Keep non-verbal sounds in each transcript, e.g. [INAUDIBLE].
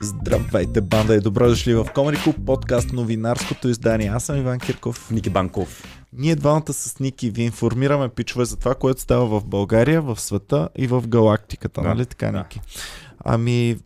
Здравейте, банда и добро дошли в Комарико, подкаст новинарското издание. Аз съм Иван Кирков. Ники Банков. Ние двамата с Ники ви информираме, пичове, за това, което става в България, в света и в галактиката, Да, нали така. Ники? Ами,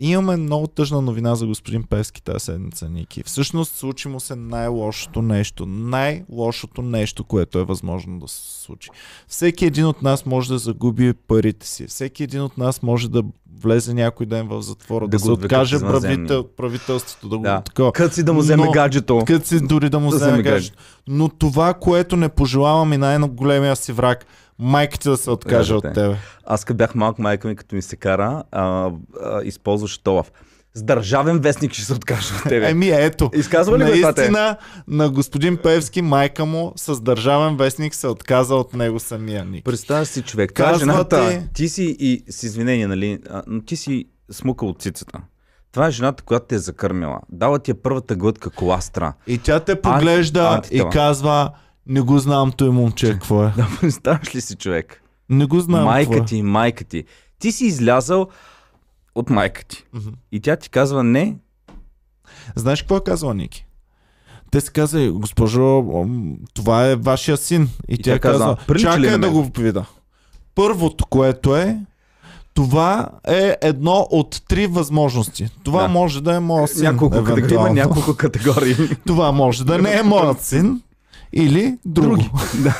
имаме много тъжна новина за господин Певски тази седмица, Ники. Всъщност случи му се най-лошото нещо. Най-лошото нещо, което е възможно да се случи. Всеки един от нас може да загуби парите си. Всеки един от нас може да влезе някой ден в затвора, да, Да се откаже правител, правителството, да го Да. такова. Кът си да му вземе Но- гаджето. Къде си дори да му Да вземе гаджето. Но това, което не пожелавам и най-големия си враг, майка ти да се откаже от тебе. Аз като бях малък, майка ми, като ми се кара, а, а, използваше Толав. С държавен вестник ще се откаже от тебе. Еми ето. Изказва ли го това те? Наистина, на господин Певски, майка му с държавен вестник се отказа от него самия Ник. Представяш си човек. Е Казва жената. ти- Ти си и с извинение, нали, а, но ти си смукал от цицата. Това е жената, която те е закърмила. Дала ти е първата глътка коластра. И тя те поглежда и антитела. казва, не го знам той момче, какво е. Да, представяш ли си човек? Не го знам майка е. ти, майка ти. Ти си излязал от майка ти. И тя ти казва не, Знаеш какво е казала Ники? Те се каза, госпожо, това е вашия син. И, И тя тя каза, каза, «Прилича ли чакай да мен?» го видя. Първото, което е, това е едно от три възможности. Това Да. може да е моят син. няколко категории. Има няколко категории. [LAUGHS] Това може да не е моят син или друго. Други. [LAUGHS]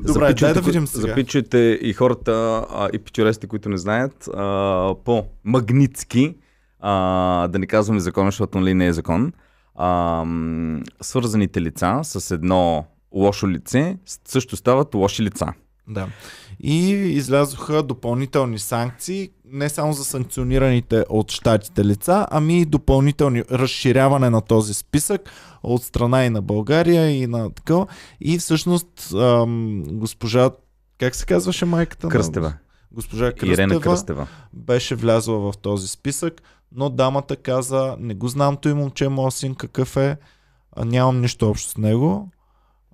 Добре, дай да видим сега. Запичайте и хората, а, и пичоресите, които не знаят, а, по магнитски, а, да не казваме закон, защото нали не е закон, а, свързаните лица с едно лошо лице също стават лоши лица. Да. И излязоха допълнителни санкции, не само за санкционираните от щатите лица, ами и допълнителни разширяване на този списък от страна и на България и на такова. И всъщност ам, госпожа, как се казваше майката? на- Кръстева. Госпожа Кръстева, Ирена Кръстева. беше влязла в този списък, но дамата каза, не го знам той момче, моят син какъв е, нямам нищо общо с него.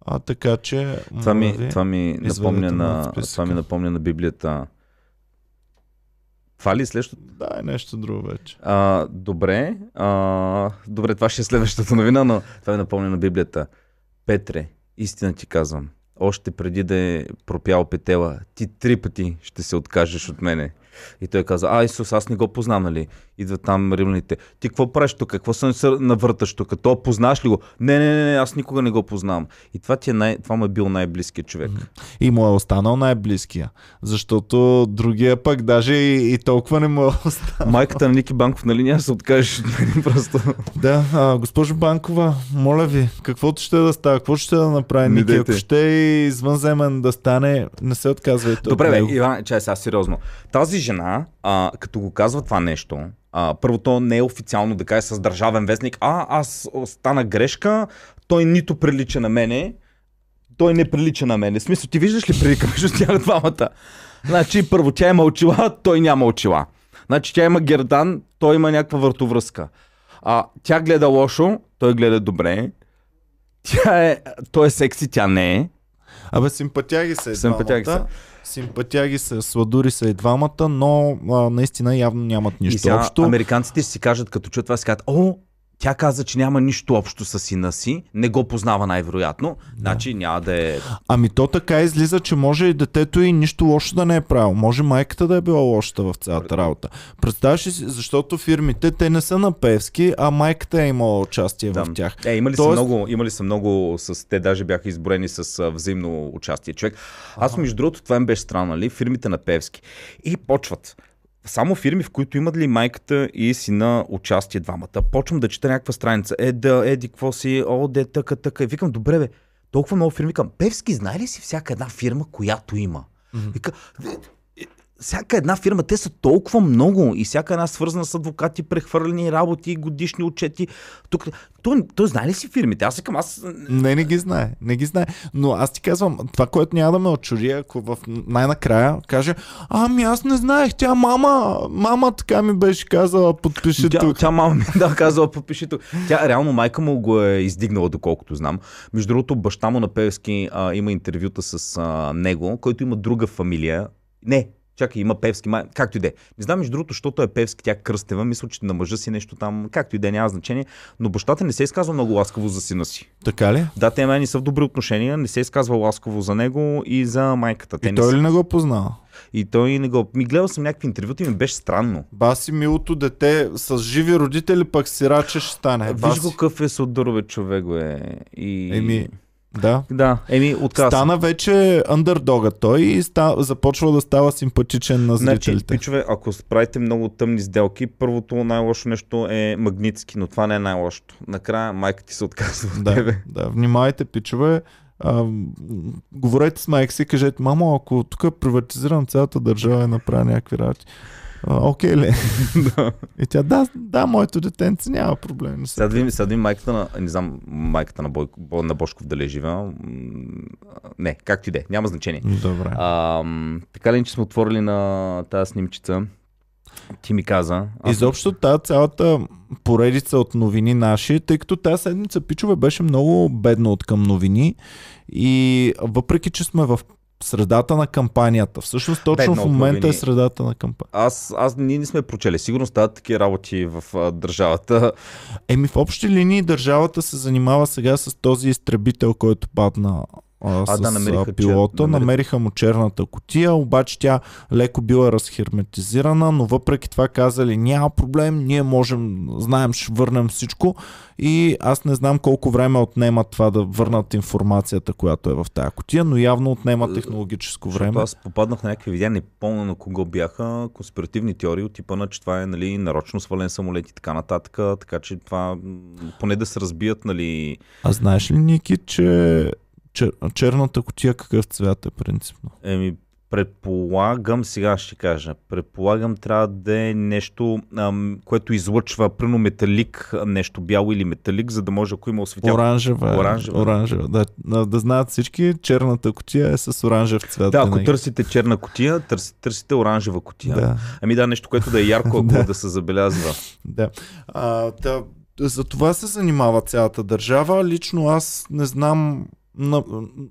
А така че, Това ми, ви, това ми, напомня на, това ми напомня на Библията. Това ли е следващото? Да, е нещо друго вече. А, добре. А, добре, това ще е следващата новина, но това ми напомня на Библията. Петре, истина ти казвам, още преди да е пропял петела, ти три пъти ще се откажеш от мене. И той каза, а Исус, аз не го познам, нали? Идват там римляните. Ти какво правиш тук? Какво се се навърташ тук? То познаш ли го? Не, не, не, не, аз никога не го познавам. И това, ти е най... това му е бил най-близкият човек. И му е останал най-близкия. Защото другия пък даже и, и толкова не му е останал. Майката на Ники Банков, нали няма се откажеш от мен просто. Да, а, госпожо Банкова, моля ви, каквото ще да става, какво ще да направи Не Ники, ако ще и извънземен да стане, не се отказвайте Добре, от бе. Иван, чай сега сериозно. Тази жена, а, като го казва това нещо, а, първо то не е официално да каже с държавен вестник, а аз стана грешка, той нито прилича на мене, той не прилича на мене. В смисъл, ти виждаш ли прилика между тях двамата? Значи, първо, тя има очила, той няма очила. Значи, тя има гердан, той има някаква въртовръзка. А, тя гледа лошо, той гледа добре. Тя е, той е секси, тя не е. Абе, симпатяги и Симпатяги двамата. Симпатяги са, сладури са и двамата, но а, наистина явно нямат И нищо сега общо. американците ще си кажат, като чуят това, си казват, о, тя каза, че няма нищо общо с сина си, не го познава най-вероятно, значи няма да е... Ами то така излиза, че може и детето и нищо лошо да не е правило. Може майката да е била лошата в цялата работа. Представяш ли си, защото фирмите, те не са на Певски, а майката е имала участие Да. в тях. Е, имали, Тоест- са много, имали са много, с, те даже бяха изброени с взаимно участие. Човек, аз между другото, това им беше странно, нали? Фирмите на Певски. И почват. Само фирми, в които имат ли майката и сина участие двамата. Почвам да чета някаква страница. Е, да, еди, какво си, о, де, така, така. И викам, добре, бе, толкова много фирми. Викам, Певски, знае ли си всяка една фирма, която има? Вика, «Е, е, всяка една фирма, те са толкова много и всяка една свързана с адвокати, прехвърлени работи, годишни отчети. Тук, той, той знае ли си фирмите? Аз викам, аз... Не, не ги знае. Не ги знае. Но аз ти казвам, това, което няма да ме очуди, ако в най-накрая каже, ами аз не знаех, тя мама, мама така ми беше казала, подпиши Тя, тук. тя мама ми да казала, подпиши тук. Тя реално майка му го е издигнала, доколкото знам. Между другото, баща му на Певски а, има интервюта с а, него, който има друга фамилия. Не, Чакай, има Певски, май... както и да е. Не знам, между другото, защото е Певски, тя кръстева, мисля, че на мъжа си нещо там, както и да е, няма значение, но бащата не се изказва много ласкаво за сина си. Така ли? Да, те май са в добри отношения, не се изказва ласково за него и за майката. Те И не той са- ли не го познава? и той не го... Ми гледал съм някакви интервюта и ми беше странно. Баси милото дете с живи родители, пък сираче ще стане. Виж Баси. го какъв е Содорове човек, е. И... Еми, да. Да, еми, отказа. Стана вече андердога той и ста, започва да става симпатичен на Значи, зрителите. пичове, ако правите много тъмни сделки, първото най-лошо нещо е магнитски, но това не е най-лошото. Накрая майка ти се отказва от Да, тебе. да, внимавайте, пичове. А, говорете с майка си, кажете, мамо, ако тук приватизирам цялата държава и направя някакви работи, а, окей ли? [LAUGHS] Да. И тя, да, да, моето детенце няма проблем. Сега да видим, майката на, не знам, майката на, Бой, Бо- на Бошков дали е жива. Не, както и да е, няма значение. Добре. А, така ли, че сме отворили на тази снимчица? Ти ми каза. аз- Изобщо тази цялата поредица от новини наши, тъй като тази седмица пичове беше много бедно от към новини и въпреки, че сме в средата на кампанията, всъщност точно Бедно в момента е средата на кампанията. Аз, аз ние не сме прочели. Сигурно стават такива работи в а, държавата. Еми в общи линии държавата се занимава сега с този изтребител, който падна а, А, с да, намериха пилота. чер- намери- Намериха му черната котия, обаче тя леко била разхерметизирана, но въпреки това казали няма проблем, ние можем, знаем, ще върнем всичко и аз не знам колко време отнема това да върнат информацията, която е в тази котия, но явно отнема технологическо Защото време. Аз попаднах на някакви видеа, не помня на кого бяха конспиративни теории от типа на, че това е нали, нарочно свален самолет и така нататък. Така че това поне да се разбият, нали. А знаеш ли, Ники, че чер... черната котия какъв цвят е принципно? Еми, предполагам, сега ще кажа, предполагам трябва да е нещо, ам, което излъчва пръно металик, нещо бяло или металик, за да може, ако има осветява. Оранжева. е. Оранжева. Оранжева. Да, да, знаят всички, черната котия е с оранжев цвят. Да, ако търсите черна котия, търси, търсите оранжева котия. Да, Ами да, нещо, което да е ярко, ако [LAUGHS] Да. да се забелязва. да. А, да. За това се занимава цялата държава. Лично аз не знам. На,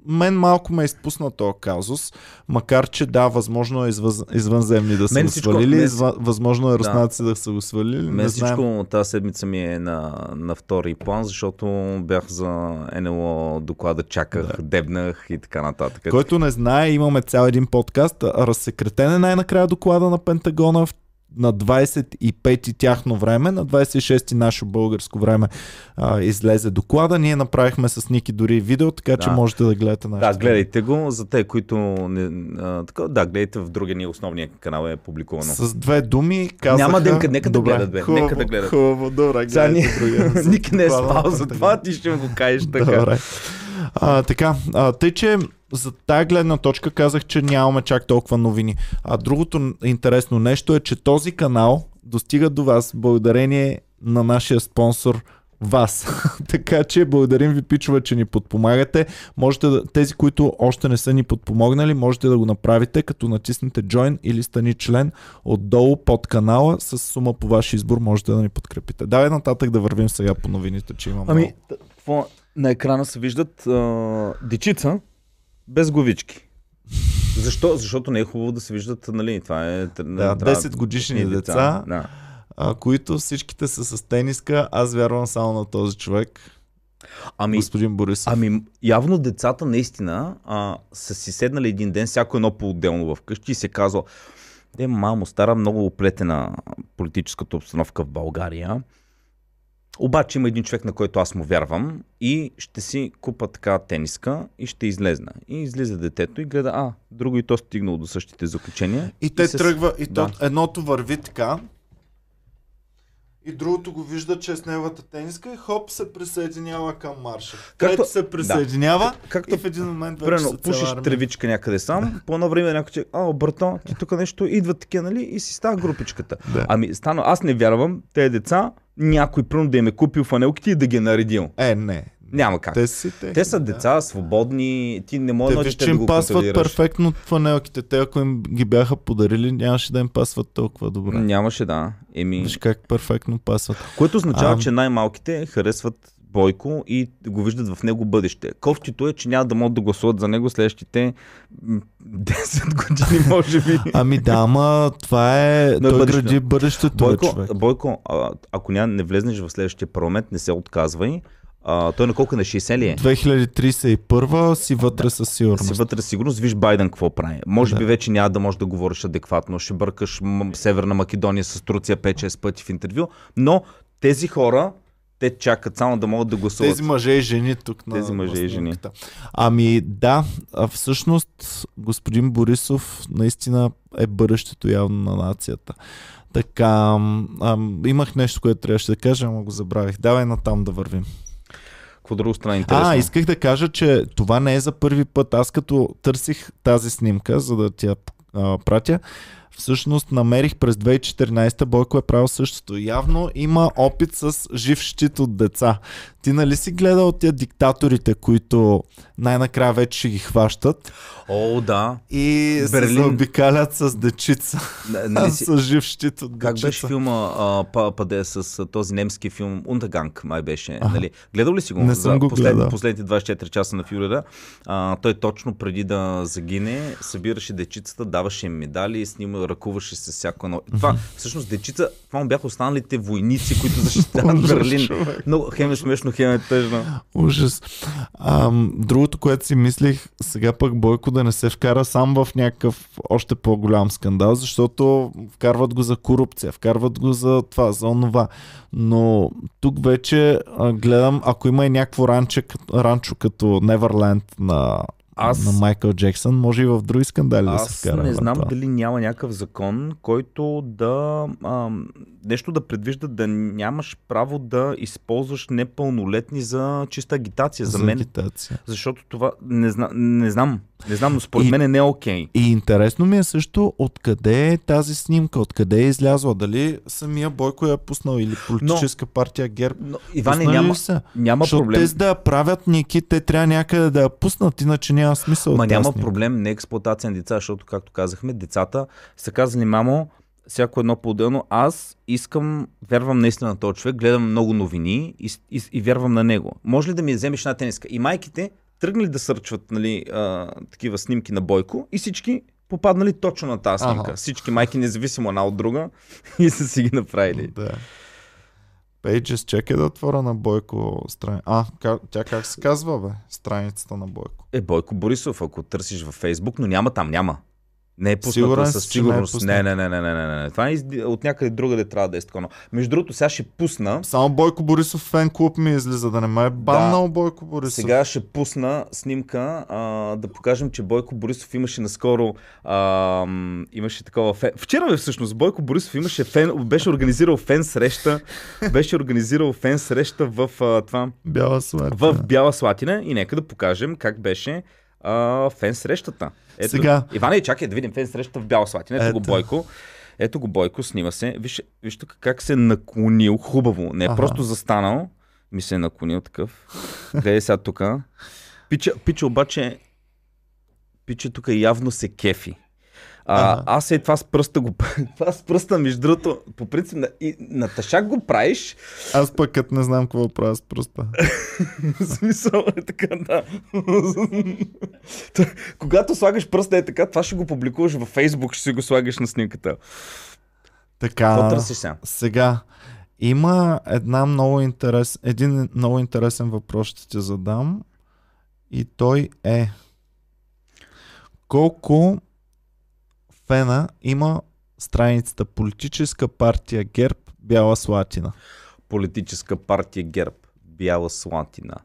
мен малко ме е изпусна този казус, макар че да, възможно е извъз, извънземни да са Мен го всичко- свалили, мен- изва, възможно е руснаци да са го свалили. Мен не всичко знаем. тази седмица ми е на, на втори план, защото бях за НЛО доклада, чаках, Да. да. дебнах и така нататък. Който не знае, имаме цял един подкаст. Разсекретен е най-накрая доклада на Пентагона на 25-ти тяхно време, на 26-ти наше българско време а, излезе доклада. Ние направихме с Ники дори видео, така че Да. можете да гледате Да, нашите. гледайте го. За те, които не, а, така, да, гледайте в другия ни основния канал е публикувано. С две думи казаха... Няма да- нека да Добре, гледат, бе, Хубаво, нека да гледат. Хубаво, добре, Сега гледайте ни... другия. [LAUGHS] Ники не е спал за Пентагона. това, ти ще му го кажеш така. Добре. А, така, а, тъй, че за тая гледна точка казах, че нямаме чак толкова новини. А другото интересно нещо е, че този канал достига до вас благодарение на нашия спонсор вас. [LAUGHS] така че благодарим ви, пичове, че ни подпомагате. Можете да, тези, които още не са ни подпомогнали, можете да го направите, като натиснете Join или стани член отдолу под канала с сума по ваш избор. Можете да ни подкрепите. Давай нататък да вървим сега по новините, че имам Ами, много. На екрана се виждат а, дечица без главички. Защо? Защото не е хубаво да се виждат, нали, това е... Да, 10 годишни деца, Да. а, които всичките са с тениска. Аз вярвам само на този човек, Ами, господин Борисов. Ами, явно децата наистина а, са си седнали един ден, всяко едно по-отделно вкъщи и се казва, де, мамо, стара, много оплетена политическата обстановка в България. Обаче има един човек, на който аз му вярвам и ще си купа така тениска и ще излезна. И излиза детето и гледа, а, друго и то стигнало до същите заключения. И те се- тръгва, и то, Да. едното върви така, и другото го вижда, че е с неговата тениска и хоп се присъединява към марша. Както- Както се присъединява Както и в един момент вече цяла пушиш армия. тревичка някъде сам, [LAUGHS] по едно време някой че, а, брато, ти тук нещо, идват такива, нали, и си става групичката. Да. Ами, стана, аз не вярвам, тези деца, някой примерно да им е купил фанелките и да ги е наредил. Е, не. Няма как. Те си те. Те са деца, свободни, ти не можеш Те да виж, те че да им го пасват перфектно фанелките. Те, ако им ги бяха подарили, нямаше да им пасват толкова добре. Нямаше, да. Еми, Виж как перфектно пасват. което означава, Ам. че най-малките харесват Бойко и го виждат в него бъдеще. Кофтито е, че няма да могат да гласуват за него следващите м, [LAUGHS] 10 години, може би. Ами да, ама това е... Но е той бъдещето. гради бъдещето, Бойко, човек. Бойко а, ако ня, не влезнеш в следващия парламент, не се отказвай. А, той на колко на 60 ли е? 2031 си вътре със сигурност. си вътре сигурност, виж Байден какво прави. Може Да. би вече няма да можеш да говориш адекватно, ще бъркаш Северна Македония с Турция 5-6 пъти в интервю, но тези хора, те чакат само да могат да гласуват. Тези мъже и жени тук на Тези мъже и жени. Ами да, а всъщност господин Борисов наистина е бъдещето явно на нацията. Така, ам, имах нещо, което трябваше да кажа, ама го забравих. Давай натам да вървим. Какво друго стана интересно? А, исках да кажа, че това не е за първи път. Аз като търсих тази снимка, за да ти я а, пратя, всъщност намерих през 2014 Бойко е правил същото. Явно има опит с жив щит от деца. Ти нали си гледал тия диктаторите, които най-накрая вече ще ги хващат О, да. и се Берлин. заобикалят с дечица, Нали [LAUGHS] си... с жив щит от Как дечица. беше филма а, па, паде с а, този немски филм Ундаганг, май беше. Аха. Нали? Гледал ли си го? Не съм За го гледал. Последните 24 часа на Фюрера. А, той точно преди да загине, събираше дечицата, даваше им медали, с ним ръкуваше с всяко едно. Това, всъщност, дечица, това му бяха останалите войници, които защитават Берлин. Но хем е смешно, хем е тъжно. Ужас. Ам, другото, което си мислих, сега пък Бойко да не се вкара сам в някакъв още по-голям скандал, защото вкарват го за корупция, вкарват го за това, за онова. Но тук вече а, гледам, ако има и някакво ранче, ранчо като Neverland на, Аз- на Майкъл Джексън, може и в други скандали да се Аз вкара. не в знам това. дали няма някакъв закон, който да а, нещо да предвижда да нямаш право да използваш непълнолетни за чиста агитация. За, за мен, агитация. защото това не, зна, не знам. Не знам, но според И- мен не е окей. И интересно ми е също откъде е тази снимка, откъде е излязла. Дали самия Бойко я е пуснал или политическа партия ГЕРБ. Но, Иване, няма, са? няма Защото проблем. те да я правят Ники, те трябва някъде да я пуснат, иначе няма смисъл. Ма няма снимка. проблем, не е експлуатация на деца, защото, както казахме, децата са казали, мамо, всяко едно по-отделно, аз искам, вярвам наистина на този човек, гледам много новини и, и, и вярвам на него. Може ли да ми вземеш една тениска? И майките тръгнали да сърчват нали, а, такива снимки на Бойко и всички попаднали точно на тази снимка. Аха. Всички майки, независимо една от друга, [LAUGHS] и са си ги направили. Да. Pages, чекай да отворя на Бойко страница. А, тя как се казва, бе? Страницата на Бойко. Е, Бойко Борисов, ако търсиш във Фейсбук, но няма там, няма. Не е пуснато със си, че не е сигурност. Не, не, не, не, не, не, не. Това е из- от някъде другаде трябва да е такова. Между другото, сега ще пусна. Само Бойко Борисов фен клуб ми излиза, да не ме е баннал Бойко Борисов. Сега ще пусна снимка а, да покажем, че Бойко Борисов имаше наскоро а, имаше такова фен. Вчера всъщност Бойко Борисов имаше фен, беше организирал фен среща, [LAUGHS] беше организирал фен среща в а, това Бяла след. в Бяла Слатина и нека да покажем как беше а, фен срещата. Ето, Сега. Иване, чакай да видим фен срещата в Бяла Слатина. Ето, го Ето. Бойко. Ето го Бойко, снима се. Виж, виж тук как се е наклонил хубаво. Не е Аха. просто застанал, ми се е наклонил такъв. Гледай сега тук. Пича, пича обаче, пича тук явно се кефи. А, Ага. аз е това с пръста го [LAUGHS] това с пръста, между другото, по принцип, на, и, на тъшак го правиш, Аз пък като не знам какво правя с пръста. [LAUGHS] В смисъл е така, да. [LAUGHS] Когато слагаш пръста е така, това ще го публикуваш във Фейсбук, ще си го слагаш на снимката. Така. Какво търсиш сега? Сега, има една много интерес, един много интересен въпрос ще ти задам и той е колко фена има страницата Политическа партия ГЕРБ Бяла Слатина? Политическа партия ГЕРБ, Бяла Слатина.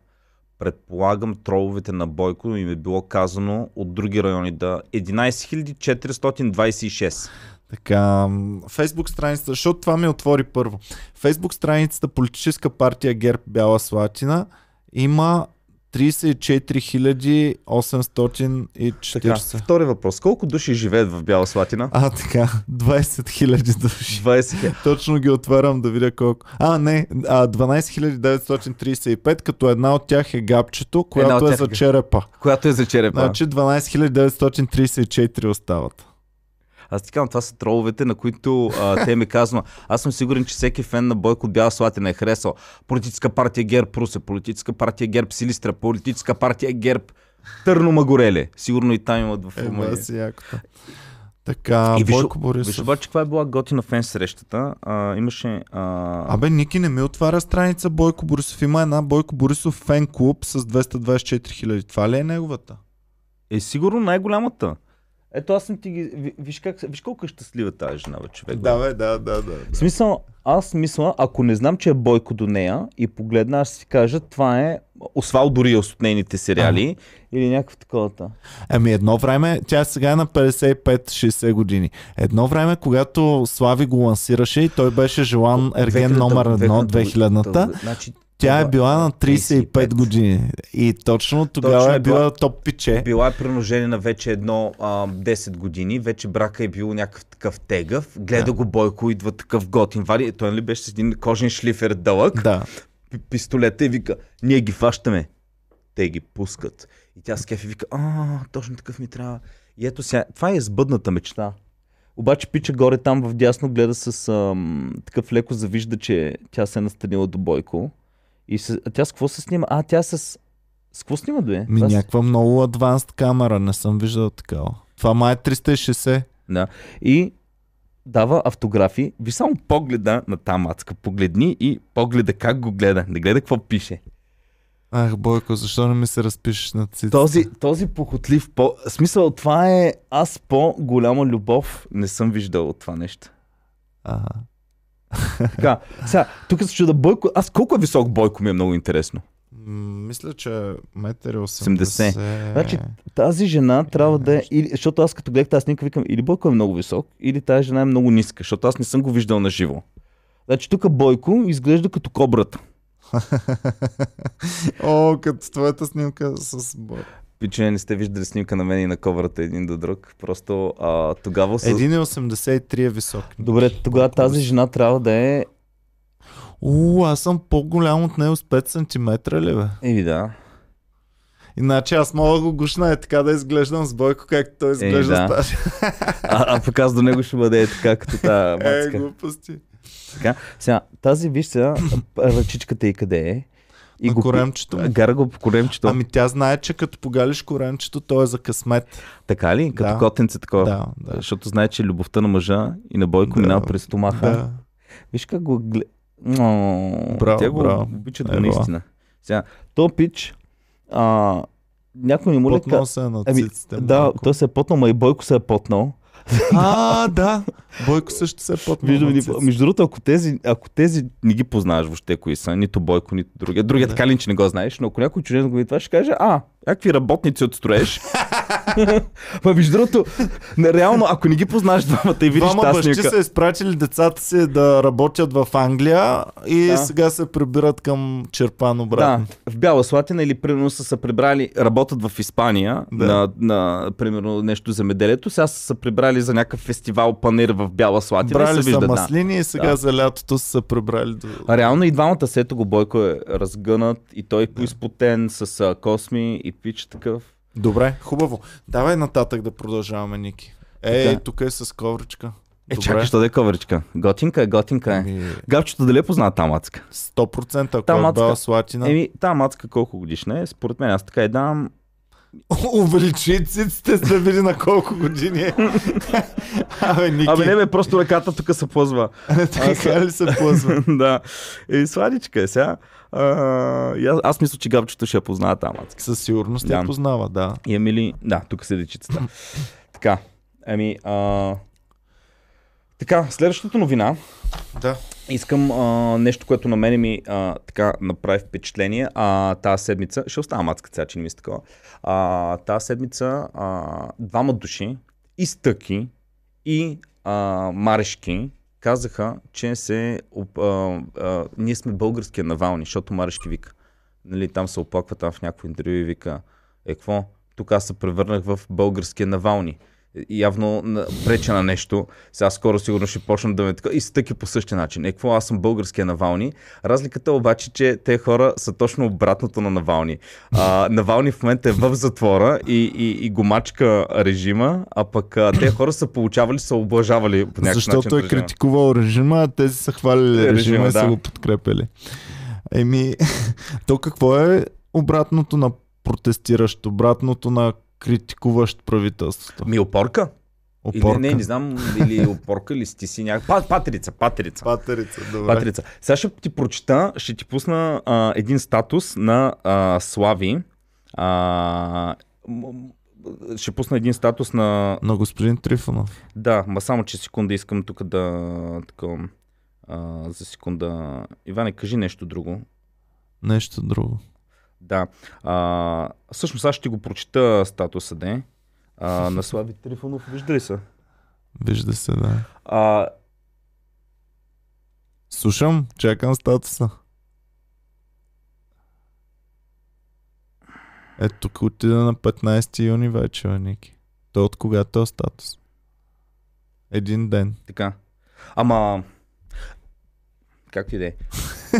Предполагам, троловете на Бойко им е било казано от други райони да 11 426. Така, Фейсбук страницата, защото това ми отвори първо. Фейсбук страницата Политическа партия ГЕРБ Бяла Слатина има 34 840. Така, втори въпрос. Колко души живеят в Бяла Слатина? А, така, 20 хиляди души. 20 000. Точно ги отварям да видя колко. А, не, а, 12 935, като една от тях е гапчето, която е за е- черепа. Която е за черепа. Значи 12 934 остават. Аз ти казвам, това са троловете, на които а, те ми казват. Аз съм сигурен, че всеки фен на Бойко Бяла Слатина е харесал. Политическа партия ГЕРБ Русе, политическа партия ГЕРБ Силистра, политическа партия ГЕРБ Търно Магореле. Сигурно и там имат в Е, Румъния. якото. Така, И виж, Бойко виж Борисов. обаче каква е била готина фен срещата. А, имаше... А... Абе, Ники не ми отваря страница Бойко Борисов. Има една Бойко Борисов фен клуб с 224 хиляди. Това ли е неговата? Е сигурно най-голямата. Ето аз съм ти ги... ви- Виж, как, виж колко е щастлива тази жена, бе, човек. бе. бе, да, да, да. В смисъл, аз мисля, ако не знам, че е Бойко до нея и погледна, аз си кажа, това е Освал Дориос от нейните сериали или някакъв таковата. Ами едно време, тя сега е на 55-60 години. Едно време, когато Слави го лансираше и той беше желан ерген номер едно от 2000-та, Значи, тя е била на 35 35 години. И точно тогава Точно е е била- била топ пиче. Била е приножена на вече едно а, 10 години, вече брака е бил някакъв такъв тегъв, гледа Да. го Бойко, идва такъв готин, вади, той нали беше с един кожен шлифер дълъг, Да. пи- пистолета и вика, ние ги фащаме. Те ги пускат. И тя с кефи вика, а, точно такъв ми трябва. И ето сега, това е сбъдната мечта. Обаче пича горе там в дясно гледа с ам, такъв леко завижда, че тя се е настанила до Бойко. И се, а тя с какво се снима? А, тя с... С какво снима, бе? Ми с- някаква много адванст камера, не съм виждал такава. Това май е 360. Да. И дава автографи. Ви само погледа на тази мацка. Погледни и погледа как го гледа. Не гледа какво пише. Ах, Бойко, защо не ми се разпишеш на цицата? Този, този похотлив по... Смисъл, това е... Аз по-голяма любов не съм виждал от това нещо. Ага. Така, сега, тук се чуда Бойко... Аз колко е висок Бойко ми е много интересно. Мисля, че е метър и 80. 70. Значи, Тази жена трябва да е... Или, защото аз като гледах тази снимка викам, или Бойко е много висок, или тази жена е много ниска, защото аз не съм го виждал на живо. Значи тук Бойко изглежда като кобрата. [LAUGHS] О, като твоята снимка с Бойко. Пиче, не сте виждали снимка на мен и на коврата един до друг. Просто а, тогава... С... 1,83 е висок. Добре, тогава тази жена трябва да е... У, аз съм по-голям от него с 5 см ли бе? Еми да. Иначе аз мога да го гушна е така да изглеждам с Бойко, както той изглежда да. с тази. А, а пък аз до него ще бъде е така, като тази [LAUGHS] Е, мацка. глупости. Така. Сега, тази виж сега, ръчичката и къде е. На пи- коремчето. Гара го по коремчето. Ами тя знае, че като погалиш коремчето, то е за късмет. Така ли? Като Да. котенце такова. Да, да. Защото знае, че любовта на мъжа и на Бойко Да. минава през стомаха. Да. Виж как го гледа. Браво, тя го браво. обичат Ева. го наистина. Сега, то пич, а, някой не му ли Потнал се е на Ами. Да, малко. той се е потнал, ма и Бойко се е потнал. А, [LAUGHS] да. Бойко също се е Виждам, циците. между другото, ако тези, ако тези не ги познаваш въобще кои са, нито Бойко, нито другия, другия Да. така ли, че не го знаеш, но ако някой чужден го види това, ще каже, а, някакви работници от строеж. [LAUGHS] Ма между другото, не, реално, ако не ги познаваш двамата и видиш Двама тази бащи са изпратили децата си да работят в Англия и Да. сега се прибират към Черпан Да, обратно. в Бяла Слатина или примерно са се прибрали, работят в Испания Да. на, на, примерно нещо земеделието, сега са се прибрали за някакъв фестивал панер в Бяла Слатина и Брали се са виждат. Да. маслини и сега Да. за лятото са се прибрали до... А реално и двамата сето го Бойко е разгънат и той поизпотен с а, косми и пич такъв. Добре, хубаво. Давай нататък да продължаваме, Ники. Ей, Така. тук е с ковричка. Е, Добре. чакай, що да е ковричка. Готинка е, готинка е. Ами, Гавчето дали е познава тази мацка? 100% ако Та е мацка. била Слатина. Еми, тази мацка колко годишна е? Според мен аз така и дам. [LAUGHS] Увеличи циците, да види на колко години е. [LAUGHS] Абе, Ники, Абе, не бе, просто ръката тук се плъзва. [LAUGHS] така ли се плъзва? да. И сладичка е сега. А, аз, мисля, че гавчето ще я познава мацка. Със сигурност Да. я познава, да. И Емили... Да, тук седи дечицата. [LAUGHS] така. Еми, а... Така, следващата новина. Да. Искам а, нещо, което на мене ми а, така направи впечатление. А, тази седмица, ще остава мацка сега, че не ми се такова. А, тази седмица а, двама души, и стъки, и а, марешки, казаха, че се, а, а, ние сме българския Навални, защото Марешки вика. Нали, там се оплаква там в някакво интервю и вика, е какво? Тук аз се превърнах в българския Навални. Явно преча на нещо. Сега скоро сигурно ще почна да ме така. И стъки по същия начин. Е, какво аз съм българския Навални. Разликата обаче, че те хора са точно обратното на Навални. А, Навални в момента е в затвора и, и, и го мачка режима, а пък а, те хора са получавали, са облажавали по някакъв Защото начин. е режима. критикувал режима, а тези са хвалили Режима, режима и са го подкрепили. Еми, [LAUGHS] то какво е обратното на протестиращ, обратното на критикуващ правителството? Ми опорка? Опорка. Или, не, не знам, или опорка, или стиси някак. Па, патерица, патерица. Патерица, добре. Патрица. Сега ще ти прочита, ще ти пусна а, един статус на а, Слави. А, ще пусна един статус на... На господин Трифонов. Да, ма само, че секунда искам тук да... Така, а, за секунда... Иване, кажи нещо друго. Нещо друго. Да. А, всъщност аз ще ти го прочита статуса, де. А, на Слави Трифонов. Вижда ли се? Вижда се, да. А, Слушам, чакам статуса. Ето тук отида на 15 юни вече, Ники. Той от кога е този статус? Един ден. Така. Ама... Както и да е.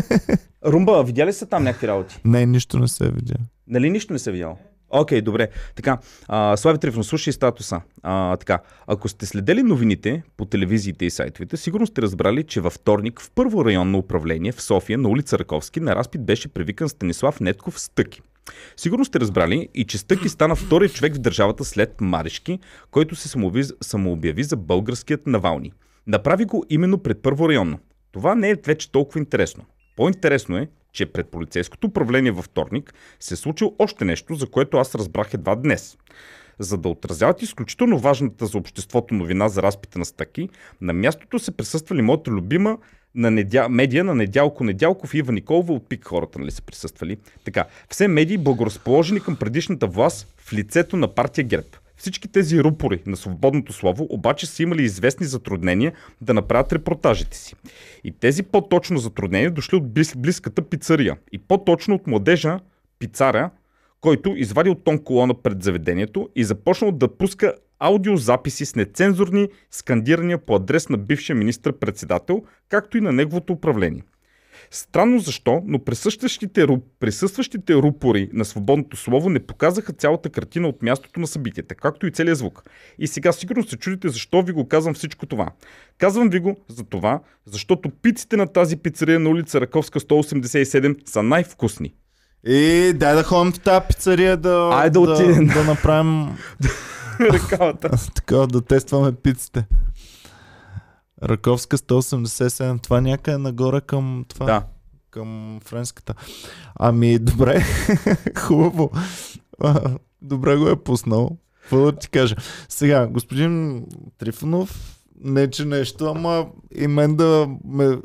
[LAUGHS] Румба, видя ли са там някакви работи? Не, нищо не се видя. Нали нищо не се видял? Окей, добре. Така, а, Слави Трифон, слушай статуса. А, така, ако сте следели новините по телевизиите и сайтовете, сигурно сте разбрали, че във вторник в първо районно управление в София на улица Раковски на разпит беше привикан Станислав Нетков Стъки. Сигурно сте разбрали и че Стъки стана втори човек в държавата след Марешки, който се самови- самообяви за българският Навални. Направи го именно пред първо районно. Това не е вече толкова интересно. По-интересно е, че пред полицейското управление във вторник се е случило още нещо, за което аз разбрах едва днес. За да отразяват изключително важната за обществото новина за разпита на стъки, на мястото се присъствали моята любима на недя... медия на Недялко Недялков и Ива Николова от пик хората, нали са присъствали. Така, все медии благоразположени към предишната власт в лицето на партия ГЕРБ. Всички тези рупори на свободното слово обаче са имали известни затруднения да направят репортажите си. И тези по-точно затруднения дошли от близ, близката пицария. И по-точно от младежа пицаря, който извадил тон колона пред заведението и започнал да пуска аудиозаписи с нецензурни скандирания по адрес на бившия министр-председател, както и на неговото управление. Странно защо, но присъстващите, присъстващите рупори на свободното слово не показаха цялата картина от мястото на събитията, както и целият звук. И сега сигурно се чудите защо ви го казвам всичко това. Казвам ви го за това, защото пиците на тази пицария на улица Раковска 187 са най-вкусни. И дай да ходим в тази пицария да, Айде да да, да направим [LAUGHS] Ръкавата. [LAUGHS] така, да тестваме пиците. Раковска 187, това някъде нагоре към това, Да. към френската. Ами, добре, [LAUGHS] хубаво. А, Добре го е пуснал. Какво да ти кажа? Сега, господин Трифонов, не че нещо, ама и мен да ме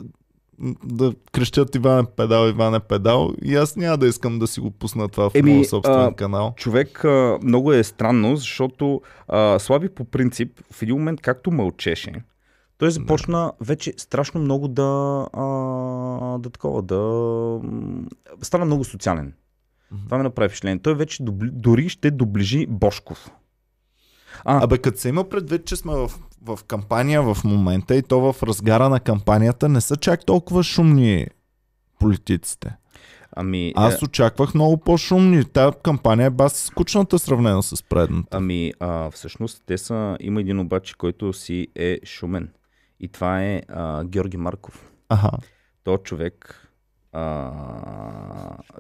да крещят Иване педал, Иване педал и аз няма да искам да си го пусна това в Еми, моят собствен а, канал. Човек а, много е странно, защото а, Слави по принцип в един момент както мълчеше, той започна вече страшно много да, а, да такова, да стана много социален. Мгм. Това ме направи впечатление. Той вече добли, дори ще доближи Бошков. А, Абе, като се има предвид, че сме в, в кампания в момента и то в разгара на кампанията, не са чак толкова шумни политиците. ами, Аз е, очаквах много по-шумни. Та кампания е бас скучната сравнена с предната. ами а, всъщност те са, има един обаче, който си е шумен. И това е а, Георги Марков. Аха. То човек, а,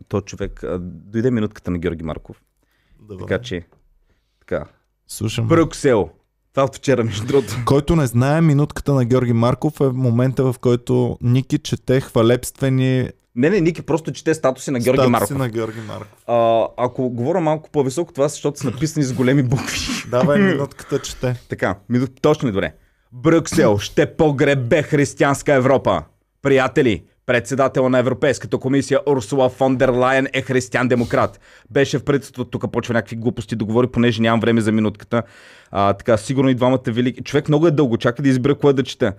то човек, а, дойде минутката на Георги Марков. Добре. Така че, така. Слушам. Брюксел. Това от вчера, между другото. [LAUGHS] Който не знае, минутката на Георги Марков е момента, в който Ники чете хвалебствени Не, не, Ники просто чете статуси на Георги статуси Марков. на Георги Марков. А, ако говоря малко по-високо, това е защото са написани с големи букви. Давай [LAUGHS] минутката чете. така, ми, точно ли добре? Брюксел ще погребе християнска Европа. Приятели, председател на Европейската комисия Урсула фон дер Лайен е християн-демократ. Беше в правителството, тук почва някакви глупости да говори, понеже нямам време за минутката. А, така, сигурно и двамата велики. Човек много е дълго, чака да избера кое да чете.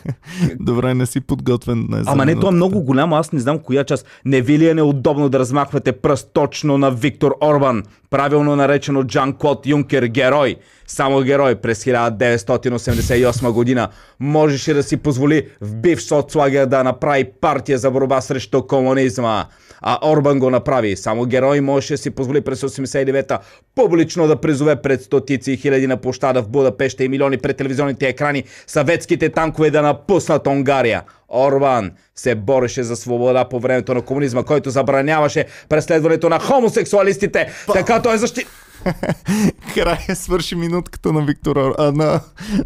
[LAUGHS] Добре, не си подготвен днес. Ама не, то е много голямо, аз не знам коя част. Не ви ли е неудобно да размахвате пръст точно на Виктор Орбан, правилно наречен от Жан Клод Юнкер герой? Само герой през 1988 година можеше да си позволи в бивш соцлагер да направи партия за борба срещу комунизма. А Орбан го направи. Само герой можеше да си позволи през 89-та публично да призове пред стотици и хиляди на площада в Будапеща и милиони пред телевизионните екрани съветските танкове да напуснат Унгария. Орбан се бореше за свобода по времето на комунизма, който забраняваше преследването на хомосексуалистите. Така той защи... [LAUGHS] Края свърши минутката на Виктор, Ор- а, на,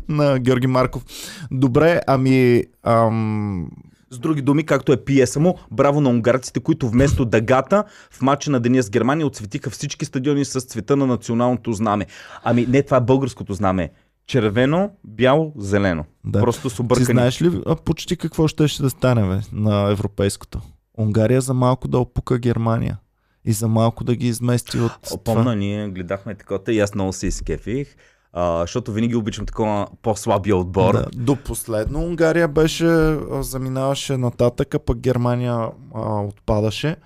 на Георги Марков. Добре, ами... Ам... С други думи, както е пиеса му, браво на унгарците, които вместо дъгата в матча на деня с Германия отцветиха всички стадиони с цвета на националното знаме. Ами не, това е българското знаме. Червено, бяло, зелено. Да. Просто с Ти объркани. знаеш ли а, почти какво ще, ще да стане бе, на европейското? Унгария за малко да опука Германия. И за малко да ги измести от О, това. Помна, ние гледахме такова и аз много се изкефих, а, защото винаги обичам такова по-слабия отбор. Да, до последно Унгария беше, заминаваше нататък, а пък Германия а, отпадаше.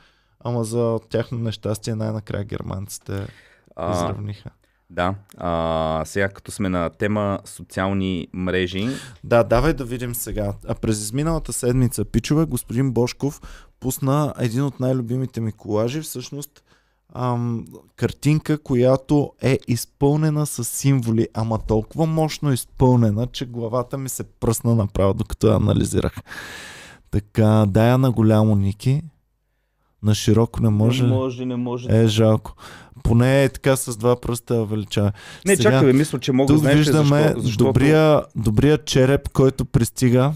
Ама за тяхно нещастие най-накрая германците А, изравниха. да. А, сега като сме на тема социални мрежи, Да, давай да видим сега. А през изминалата седмица, пичове, господин Бошков пусна един от най-любимите ми колажи, всъщност ам, картинка, която е изпълнена с символи, ама толкова мощно изпълнена, че главата ми се пръсна направо, докато я анализирах. Така, дай я на голямо Ники. На широко не може. не може, не може. Е, жалко. Поне е така с два пръста я увеличава. не, сега- чакай, мисля, че мога Тук знаеш виждаме защо, защото, добрия, добрия череп, който пристига.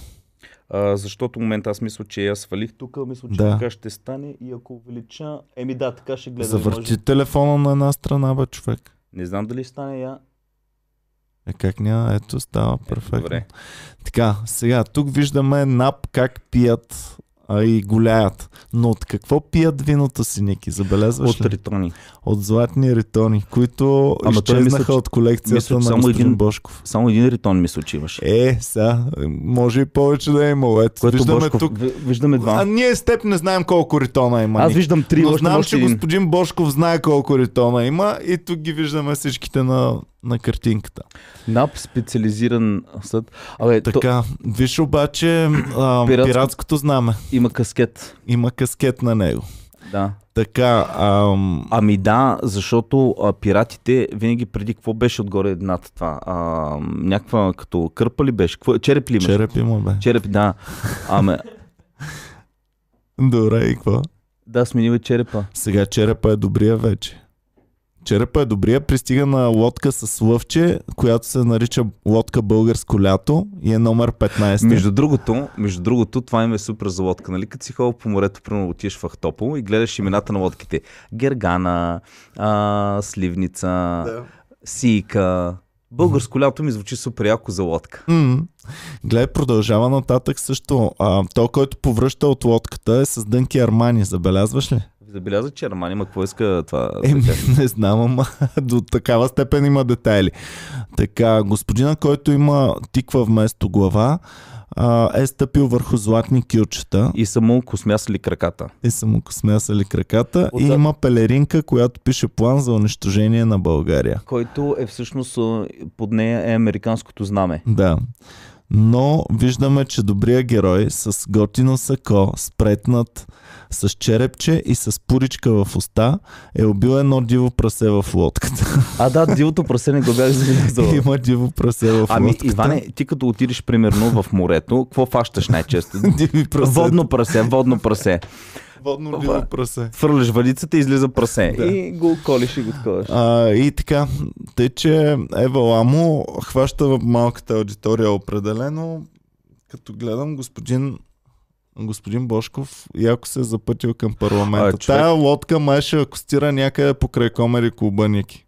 А, защото в момента аз мисля, че я свалих тук, мисля, че Да. така ще стане и ако увелича, еми да, така ще гледам. Завърти телефона на една страна, бе, човек. Не знам дали стане я. Е, как няма? Ето, става перфектно. Добре. Така, сега, тук виждаме нап как пият а, и голяят. Но от какво пият виното си, Ники? Забелязваш От ли? ритони. От златни ритони, които Ама изчезнаха мисля, от колекцията мисля, на само господин един- Бошков. Само един ритон мисля, че имаше. Е, сега, може и повече да е имало. Ето, Което виждаме Бошков, тук. ви- Виждаме два. А ние с теб не знаем колко ритона има. Аз виждам три, Но знам, че господин Бошков знае колко ритона има и тук ги виждаме всичките на, на картинката. НАП специализиран съд. Абе, то, Така, виж обаче а, Пиратско- пиратското знаме. има каскет. Има каскет на него. Да. Така, ам, Ами да, защото а, пиратите винаги преди какво беше отгоре над това? А, някаква като кърпа ли беше? Какво, череп ли имаш? череп има бе. Череп, да. Аме, [LAUGHS] Добре, и какво? да, сменил е черепа. Сега черепа е добрия вече. Черепа е добрия, пристига на лодка с лъвче, която се нарича лодка българско лято и е номер 15. Между другото, между другото, това им е супер за лодка. Нали? Като си ходил по морето, примерно отиваш в Ахтопол и гледаш имената на лодките. Гергана, а, Сливница, Да. Сийка. Българско лято ми звучи супер яко за лодка. М. Гледай, продължава нататък също. А, то, който повръща от лодката е с дънки Армани, забелязваш ли? Забеляза, че Армани има какво иска това. Еми, не знам, ама [LAUGHS] до такава степен има детайли. Така, господина, който има тиква вместо глава, а, е стъпил върху златни кюлчета И са му космясали краката. и са му смясали краката и Отзад- има пелеринка, която пише план за унищожение на България. Който е всъщност под нея е американското знаме. Да. Но виждаме, че добрия герой с готино сако, спретнат, с черепче и с пуричка в уста е убил едно диво прасе в лодката. А да, дивото прасе не го бях забелязал. [LAUGHS] Има диво прасе в Ами, лодката. Иване, ти като отидеш примерно в морето, какво фащаш най-често? [LAUGHS] Диви прасе. Водно прасе, водно прасе. Водно диво прасе. Фърляш валицата и излиза прасе. Да. И го колиш и го таковаш. А, и така, тъй, че Ева Ламо хваща в малката аудитория определено. Като гледам господин господин Бошков яко се е запътил към парламента. А, човек- Тая лодка май ще акустира някъде покрай Комери клуба Ники.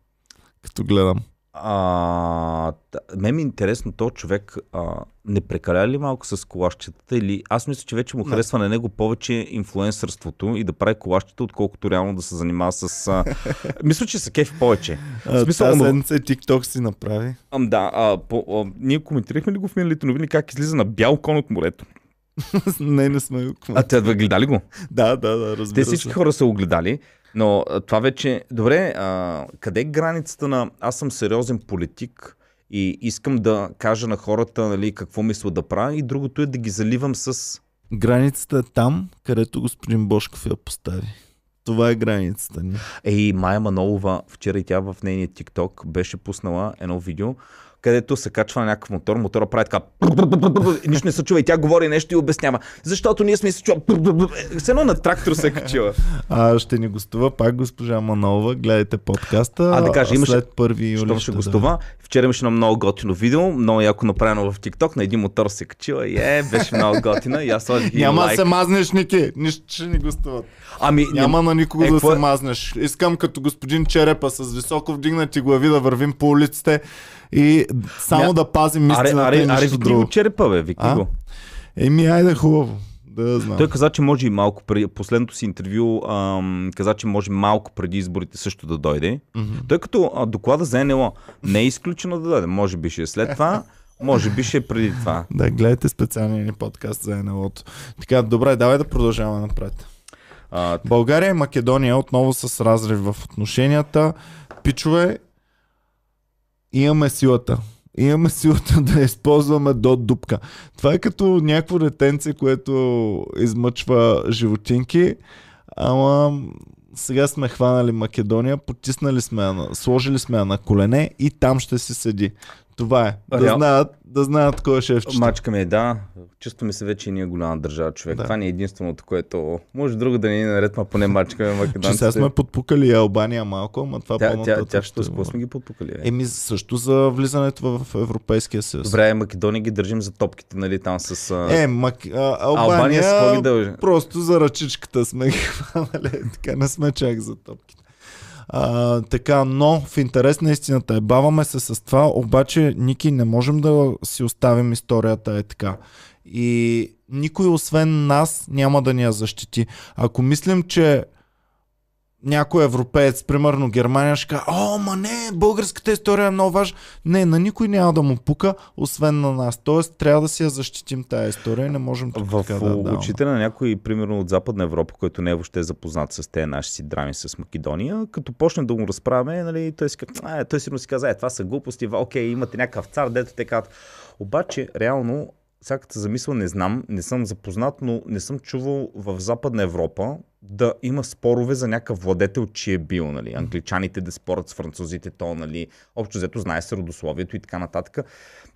Като гледам. А, та- мен ми е интересно, то човек а, не прекаля ли малко с колашчетата или аз мисля, че вече му Не. харесва на него повече инфлуенсърството и да прави колашчета, отколкото реално да се занимава с... А... [LAUGHS] мисля, че са кефи повече. А, смисъл, Тази но- седмица TikTok си направи. Ам, да, а, по, а, ние коментирахме ли го в миналите новини как излиза на бял кон от морето? [LAUGHS] не, не сме го А те да гледали го? Да, да, да, Те разбира всички се. хора са го гледали, но а, това вече... Добре, а, къде е границата на... Аз съм сериозен политик и искам да кажа на хората нали, какво мисля да правя и другото е да ги заливам с... Границата е там, където господин Бошков я постави. Това е границата ни. Ей, Майя Манолова, вчера и тя в нейния TikTok беше пуснала едно видео, където се качва на някакъв мотор, мотора прави така нищо не се чува и тя говори нещо и обяснява. Защото ние сме се чува. Все едно на трактор се качила. А ще ни гостува пак госпожа Манова. Гледайте подкаста. А, да кажа, имаше- След 1 юли Щом ще гостува. Вчера имаше едно много готино видео, много яко направено в TikTok, на един мотор се качила и е, беше много готина и аз сложих Няма да лайк. се мазнеш, Ники. Нищо, че ни гостуват. Ами, Няма на никого Е, да се мазнеш. Искам като господин Черепа с високо вдигнати глави да вървим по улиците и само Ня- да пазим Аре, истината аре, и аре, нищо викни друго. го черепа, бе, викни А? го. Еми, айде хубаво. Да знам. Той каза, че може и малко преди, последното си интервю, ам, каза, че може малко преди изборите също да дойде. Мгм. Тъй като а, доклада за НЛО не е изключено да дойде. Може би ще е след това, може би ще е преди това. [LAUGHS] Да, гледайте специалния ни подкаст за НЛО-то. Така, добре, давай да продължаваме напред. А, България и Македония отново с разрив в отношенията. Пичове, имаме силата. Имаме силата [LAUGHS] да използваме до дупка. Това е като някакво детенце, което измъчва животинки, ама сега сме хванали Македония, потиснали сме я, сложили сме я на колене и там ще си седи. Това е. Да Реал- знаят, да знаят кой е шефчето. Ми е, да. Чувстваме се вече и ние голяма държава, човек. Да. Това ни е единственото, което... Може друго да ни е наред, ма поне мачкаме Че сега македонците. сме подпукали Албания малко, ама това Тя, по-нататък тя, тя, ще сме ги подпукали. бе? Еми също за влизането в Европейския съюз. Добре, Македония ги държим за топките, нали, там с... а, Е, Мак... а, Албания, Албания с просто за ръчичката сме ги хванали, [LAUGHS] така не сме чак за топките. А, така, но в интерес на истината е, баваме се с това, обаче, Ники, не можем да си оставим историята е така. И никой освен нас няма да ни я защити. Ако мислим, че някой европеец, примерно Германия, ще каже, о, ма не, българската история е много важна. Не, на никой няма да му пука, освен на нас. Тоест, трябва да си я защитим тая история и не можем тук В така да даваме. очите на някой, примерно от Западна Европа, който не е въобще запознат с тези наши си драми с Македония, като почне да му разправяме, нали, той си, а, той сигурно си каза, е, това са глупости, окей, имате някакъв цар, дето те казват. Обаче, реално, сега като се замисля, не знам, не съм запознат, но не съм чувал в Западна Европа да има спорове за някакъв владетел, че е бил, нали, англичаните да спорят с французите, то, нали, общо взето знае се родословието и така нататък.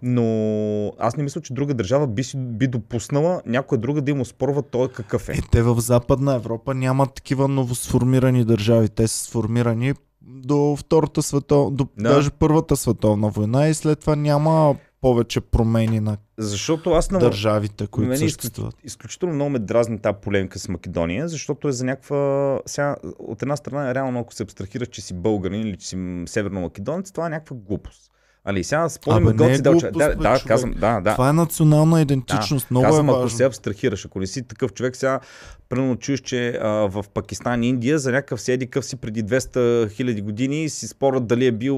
Но аз не мисля, че друга държава би, си- би допуснала някоя друга да има спорва той какъв е. Е, те в Западна Европа нямат такива новосформирани държави. Те са сформирани до Втората световна, до Да. даже Първата световна война и след това няма повече промени на Защото аз на държавите, които Мене съществуват. изключително много ме дразни тази полемика с Македония, защото е за някаква... Сега, от една страна, реално, ако се абстрахираш, че си българин или че си м- северно-македонец, това е някаква глупост. Али, сега спомням е гоци глупост, Да, да, човек. казвам, да, да. Това е национална идентичност. Много Казвам, е ако важно. се абстрахираш, ако не си такъв човек, сега примерно чуеш, че а, в Пакистан и Индия за някакъв си еди къв си преди 200 хиляди години си спорят дали е бил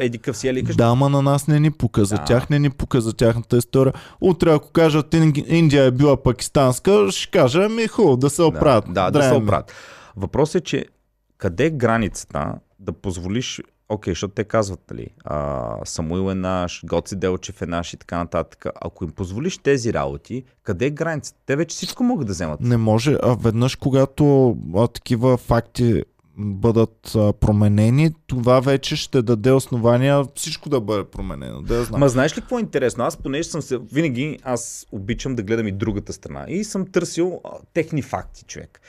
еди къв си ели. Да, ама на нас не ни пука. За Да. тях не ни пука за тяхната история. Утре, ако кажат Ин- Индия е била пакистанска, ще кажа, ами хубаво, да се оправят. Да, да, да се Драем. оправят. Въпросът е, че къде е границата да позволиш, окей, защото те казват, нали, а, Самуил е наш, Гоци Делчев е наш и така нататък. Ако им позволиш тези работи, къде е границата? Те вече всичко могат да вземат. Не може. А веднъж, когато а, такива факти бъдат а, променени, това вече ще даде основания всичко да бъде променено. Да знам. Ма знаеш ли какво е интересно? Аз понеже съм се... Винаги аз обичам да гледам и другата страна. И съм търсил а, техни факти, човек.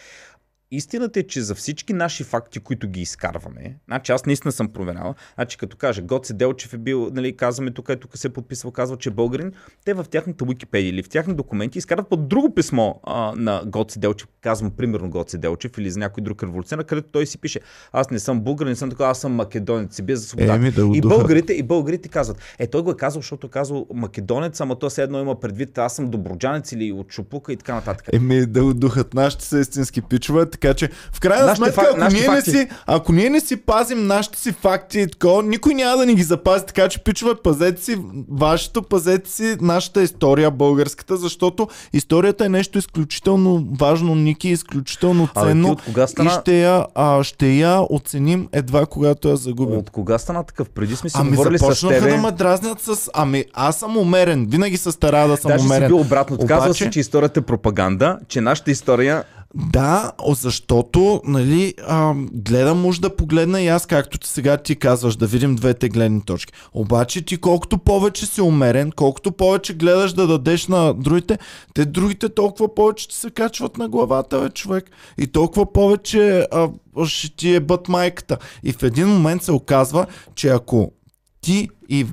Истината е, че за всички наши факти, които ги изкарваме, значи аз наистина съм проверял, значи като кажа Гоце Делчев е бил, нали, казваме тук, тук се е подписва, казва, че е българин, те в тяхната Википедия или в тяхни документи изкарват под друго писмо а, на Гоце Делчев, казвам примерно Гоце Делчев или за някой друг революционер, където той си пише, аз не съм българин, не съм такова, аз съм македонец, си без за свобода. Еми, да и българите, и българите казват, е той го е казал, защото е казал македонец, ама то все едно има предвид, аз съм доброджанец или от Шупука и така нататък. Еми да удухат нашите са истински пичове, така че в крайна Нашите сметка, фак- ако, ние не си, ако ние не си пазим нашите си факти и такова, никой няма да ни ги запази, така че пичове, пазете си вашето, пазете си нашата история, българската, защото историята е нещо изключително важно, Ники, изключително Абе, ценно от кога и стана, ще я, а, ще я оценим едва когато я загубим. от кога стана такъв? Преди сме си Ами говорили с започнаха тебе. да ме дразнят с... Ами аз съм умерен, винаги се старая да съм Даже си умерен. бил обратно. Казва Обаче- се, че историята е пропаганда, че нашата история Да, защото, нали, а, гледам уж да погледна и аз, както ти сега ти казваш, да видим двете гледни точки. Обаче ти колкото повече си умерен, колкото повече гледаш да дадеш на другите, те другите толкова повече ти се качват на главата, бе, човек. И толкова повече а, ще ти е бът майката. И в един момент се оказва, че ако ти и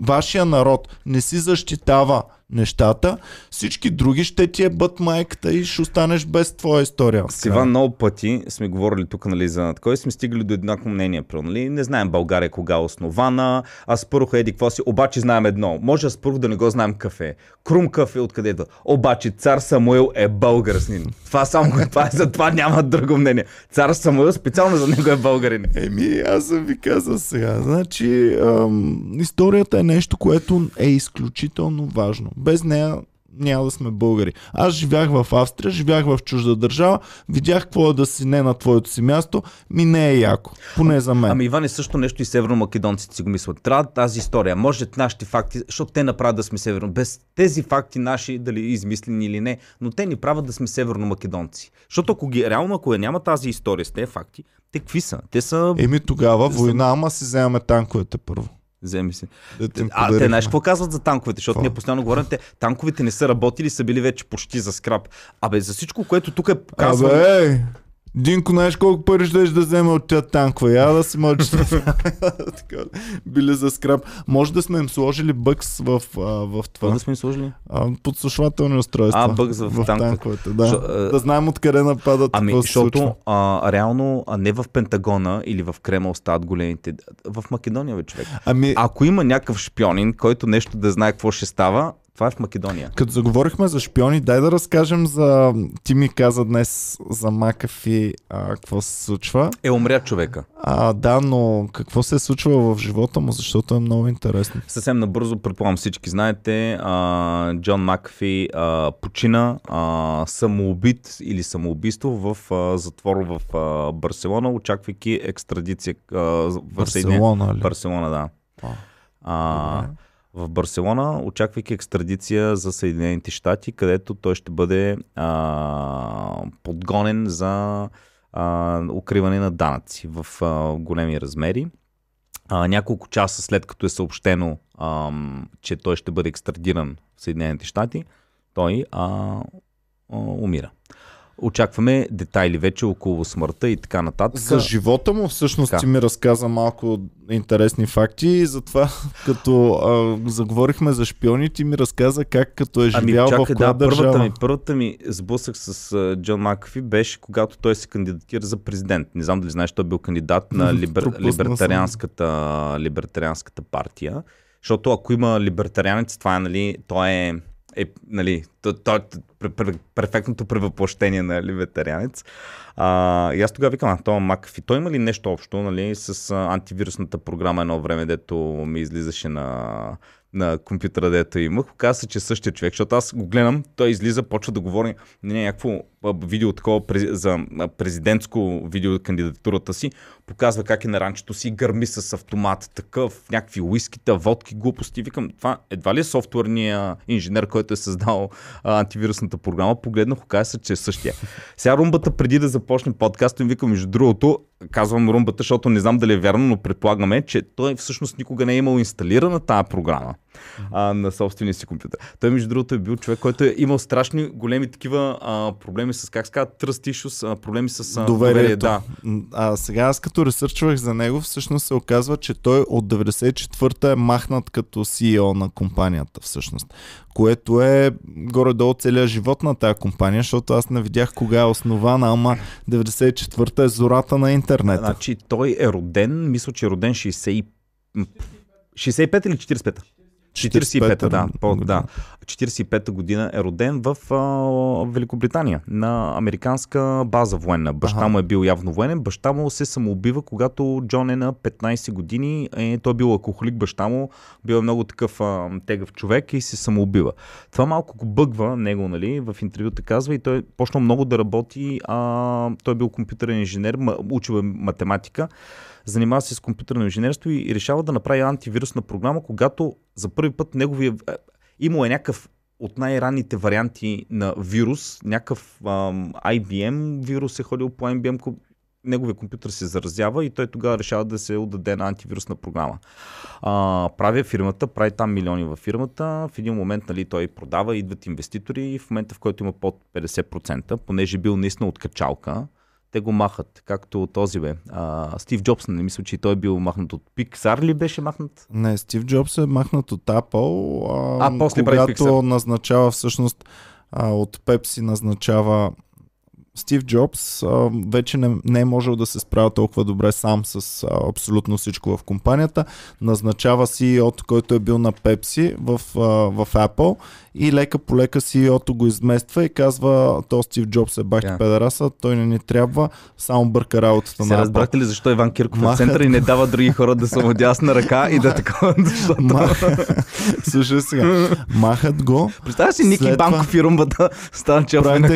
вашия народ не си защитава нещата, всички други ще ти е бът майката и ще останеш без твоя история. С Иван много пъти сме говорили тук нали, за такова и сме стигали до еднакво мнение. Про, нали? Не знаем България кога е основана, а Спърх еди какво си, обаче знаем едно. Може Спърх да не го знаем кафе. Крум кафе откъде е. Обаче цар Самуил е българин. Това само това е, за това няма друго мнение. Цар Самуил специално за него е българин. Еми, аз съм ви казал сега. Значи, ам, историята е нещо, което е изключително важно. Без нея няма да сме българи. Аз живях в Австрия, живях в чужда държава, видях какво е да си не на твоето си място, ми не е яко. Поне за мен. Ами Иван е също нещо и северно-македонците си го мислят. Трябва тази история. Може нашите факти, защото те направят да сме северно. Без тези факти наши, дали измислени или не, но те ни правят да сме северно-македонци. Защото ако ги, реално, ако я няма тази история с тези факти, те какви са? Те са... Еми тогава война, ама си вземаме танковете първо. Вземи си. Да А, те знаеш какво казват за танковете, защото Какво? ние постоянно говорим, те танковете не са работили, са били вече почти за скраб. Абе, за всичко, което тук е показвано... Абе! Динко, знаеш колко пари ще да вземе от тя танкове? Я да си. [LAUGHS] Така, Били за скраб. Може да сме им сложили бъкс в, а, в това. да сме им сложили? А, подслушвателни устройства. А, бъкс в танковете. танковете. Да. Шо, а, да знаем откъде нападат. Ами, защото а, реално а не в Пентагона или в Кремъл стават големите. В Македония, бе, човек. Ами, Ако има някакъв шпионин, който нещо да знае какво ще става, това е в Македония. като заговорихме за шпиони, дай да разкажем за... Ти ми каза днес за Макафи а, какво се случва. Е, умря човека. А, да, но какво се е случвало в живота му, защото е много интересно. Съвсем набързо, предполагам всички знаете, а, Джон Макафи а, почина а, самоубит или самоубийство в а, затвор в а, Барселона, очаквайки екстрадиция а, в Барселона, ли? Барселона, да. А, А. в Барселона, очаквайки екстрадиция за Съединените щати, където той ще бъде а, подгонен за а, укриване на данъци в а, големи размери. А, няколко часа след като е съобщено, ам, че той ще бъде екстрадиран в Съединените щати, той а, а, умира. Очакваме детайли вече около смъртта и така нататък. За живота му всъщност Така. ти ми разказа малко интересни факти и затова [LAUGHS] като а, заговорихме за шпиони, ти ми разказа как като е Ами живял в чакай, коя да, първата държава. ми, първата ми сблъсък с а, Джон Макафи беше когато той се кандидатира за президент. Не знам дали знаеш, той е бил кандидат на [LAUGHS] либер, либертарианската, либертарианската партия. Защото ако има либертарианец, това е, нали, той е, е нали, той, той е пр- пр- перфектното превъплъщение на либертарианец. А, и аз тогава викам, а, това Макафи, той има ли нещо общо нали, с антивирусната програма едно време, дето ми излизаше на, на компютъра, дето имах. Оказа се, че е същия човек, защото аз го гледам, той излиза, почва да говори не, някакво видео такова за президентско видео кандидатурата си, показва как е на ранчето си, гърми с автомат, такъв, някакви уискита, водки, глупости. Викам, това едва ли е софтуерния инженер, който е създал а, антивирусната програма. Погледнах, оказа се, че е същия. Сега румбата, преди да започне подкаста, им викам, между другото, казвам румбата, защото не знам дали е вярно, но предполагаме, че той всъщност никога не е имал инсталирана тази програма. А, на собствения си компютър. Той, между другото, е бил човек, който е имал страшни големи такива а, проблеми с, как се казва, trust issues, а, проблеми с а, доверие. Да. А сега аз като ресърчвах за него, всъщност се оказва, че той от 94-та е махнат като CEO на компанията всъщност. Което е горе-долу целият живот на тази компания, защото аз не видях кога е основана, ама 94-та е зората на интернет. Значи той е роден, мисля, че е роден 60 65 или 45? 45-та, да, по, да. 45-та година е роден в а, Великобритания, на американска база военна. Баща ага. му е бил явно военен. Баща му се самоубива, когато Джон е на 15 години. Е, той е бил алкохолик, баща му бил е много такъв а, тегъв човек и се самоубива. Това малко го бъгва него, нали, в интервюта казва и той почна много да работи. А, той е бил компютърен инженер, учил е математика занимава се с компютърно инженерство и решава да направи антивирусна програма, когато за първи път неговия... Е, Има е някакъв от най-ранните варианти на вирус, някакъв ам, IBM вирус е ходил по IBM, неговия компютър се заразява и той тогава решава да се отдаде на антивирусна програма. А, прави фирмата, прави там милиони във фирмата, в един момент нали, той продава, идват инвеститори и в момента в който има под 50%, понеже бил наистина от качалка, те го махат, както този бе. А, Стив Джобс, не мисля, че той е бил махнат от Pixar ли беше махнат? Не, Стив Джобс е махнат от Apple, а, а после когато назначава всъщност а, от Pepsi назначава Стив Джобс а, вече не, не е можел да се справя толкова добре сам с а, абсолютно всичко в компанията. Назначава CEO, който е бил на Pepsi в, а, в Apple и лека по лека CEO-то го измества и казва, то Стив Джобс е бахи yeah. педераса, той не ни трябва, само бърка работата на разбрахте ли защо Иван Кирков Махат... е в центъра и не дава други хора да са му дясна ръка и да такова, [LAUGHS] защото... [LAUGHS] Слушай сега, махат го. Представя си Ники Банков и румбата става че на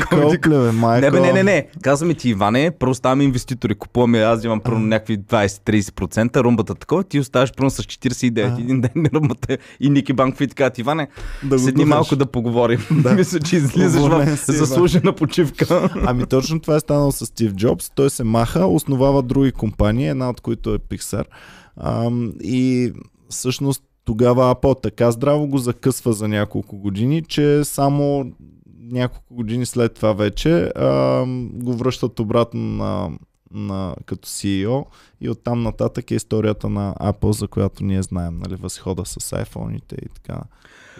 Не, бе, не, не, не. Казваме ти, Иване, първо ставаме инвеститори, купуваме, аз имам първо някакви 20-30%, румбата такова, ти оставаш първо с 49, един ден румбата и Ники Банков и така, Иване, да седни малко малко да поговорим. [LAUGHS] Да. [LAUGHS] Мисля, че излизаш в заслужена почивка. [LAUGHS] Ами точно това е станало с Стив Джобс. Той се маха, основава други компании, една от които е Pixar. Ам, и всъщност тогава Apple така здраво го закъсва за няколко години, че само няколко години след това вече ам, го връщат обратно на, на, като CEO и оттам нататък е историята на Apple, за която ние знаем, нали, възхода с iPhone-ите и така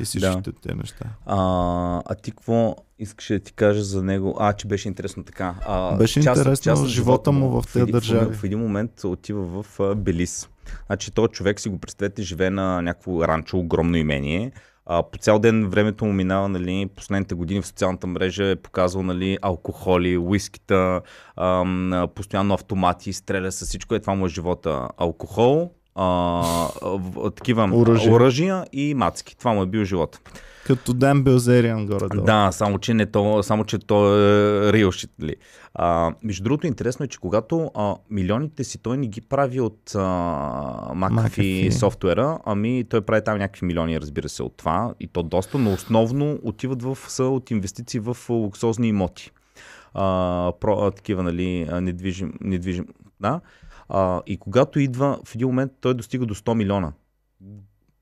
и всичките да. те неща. А, а ти какво искаше да ти кажа за него? А, че беше интересно така. А, беше част, интересно част живота му в тези държави. В, един момент отива в uh, Белис. Значи този човек си го представете, живее на някакво ранчо, огромно имение. А, по цял ден времето му минава, нали, последните години в социалната мрежа е показвал нали, алкохоли, уискита, ам, постоянно автомати, стреля с всичко. Е това му е живота. Алкохол, а, такива оръжия. оръжия и мацки. Това му е бил живот. Като Ден Белзериан горе -долу. Да, само че, не то, само, че то е real shit. Ли. А, между другото, интересно е, че когато а, милионите си той не ги прави от а, McAfee софтуера, ами той прави там някакви милиони, разбира се, от това. И то доста, но основно отиват в, са от инвестиции в луксозни имоти. А, про, а, такива, нали, недвижим, недвижим, да. А, и когато идва, в един момент той достига до 100 милиона.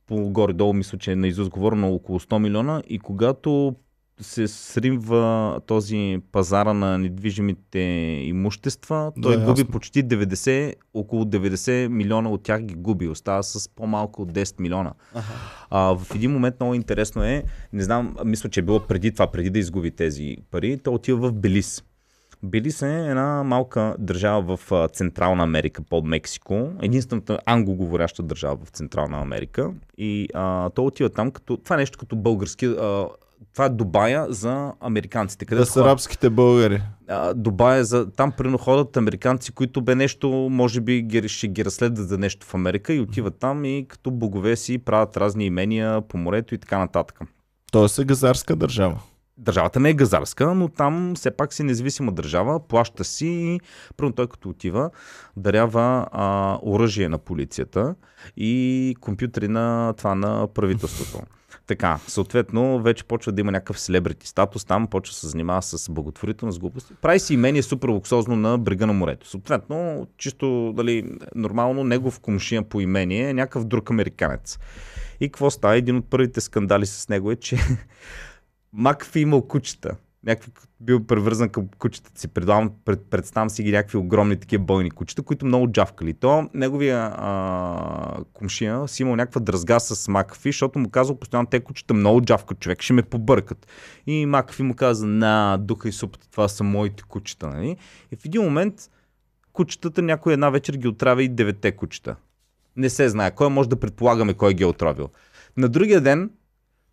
По горе-долу мисля, че е на Изус говорено около 100 милиона и когато се сримва този пазара на недвижимите имущества, той да, губи ясно. почти 90, около 90 милиона от тях ги губи. Остава с по-малко от 10 милиона. Ага. А, в един момент много интересно е, не знам, мисля, че е било преди това, преди да изгуби тези пари, той отива в Белис. Белис е една малка държава в Централна Америка под Мексико. Единствената англоговоряща държава в Централна Америка. И а, то отива там като... Това е нещо като български... А, това е Дубая за американците. Къде да са арабските българи. А, Дубая за... Там приноходят американци, които бе нещо, може би ги, ще ги разследват за нещо в Америка и отиват там и като богове си правят разни имения по морето и така нататък. Тоест е газарска държава. Държавата не е газарска, но там все пак си независима държава, плаща си и първо той като отива, дарява а, оръжие на полицията и компютри на това на правителството. [LAUGHS] Така, съответно, вече почва да има някакъв селебрити статус, там почва да се занимава с благотворителност, глупости. Прави си имение супер луксозно на брега на морето. Съответно, чисто дали, нормално, негов комшия по имение е някакъв друг американец. И какво става? Един от първите скандали с него е, че [LAUGHS] Макфи имал кучета някакви, бил превързан към кучетата си. Предавам, пред, представям си ги някакви огромни такива бойни кучета, които много джавкали. То неговия а, кумшия си имал някаква дръзга с Макафи, защото му казал постоянно те кучета много джавкат, човек ще ме побъркат. И Макафи му каза, на, духа и супата, това са моите кучета. Нали? И в един момент кучетата някой една вечер ги отравя и девете кучета. Не се знае. Кой може да предполагаме кой ги е отравил. На другия ден,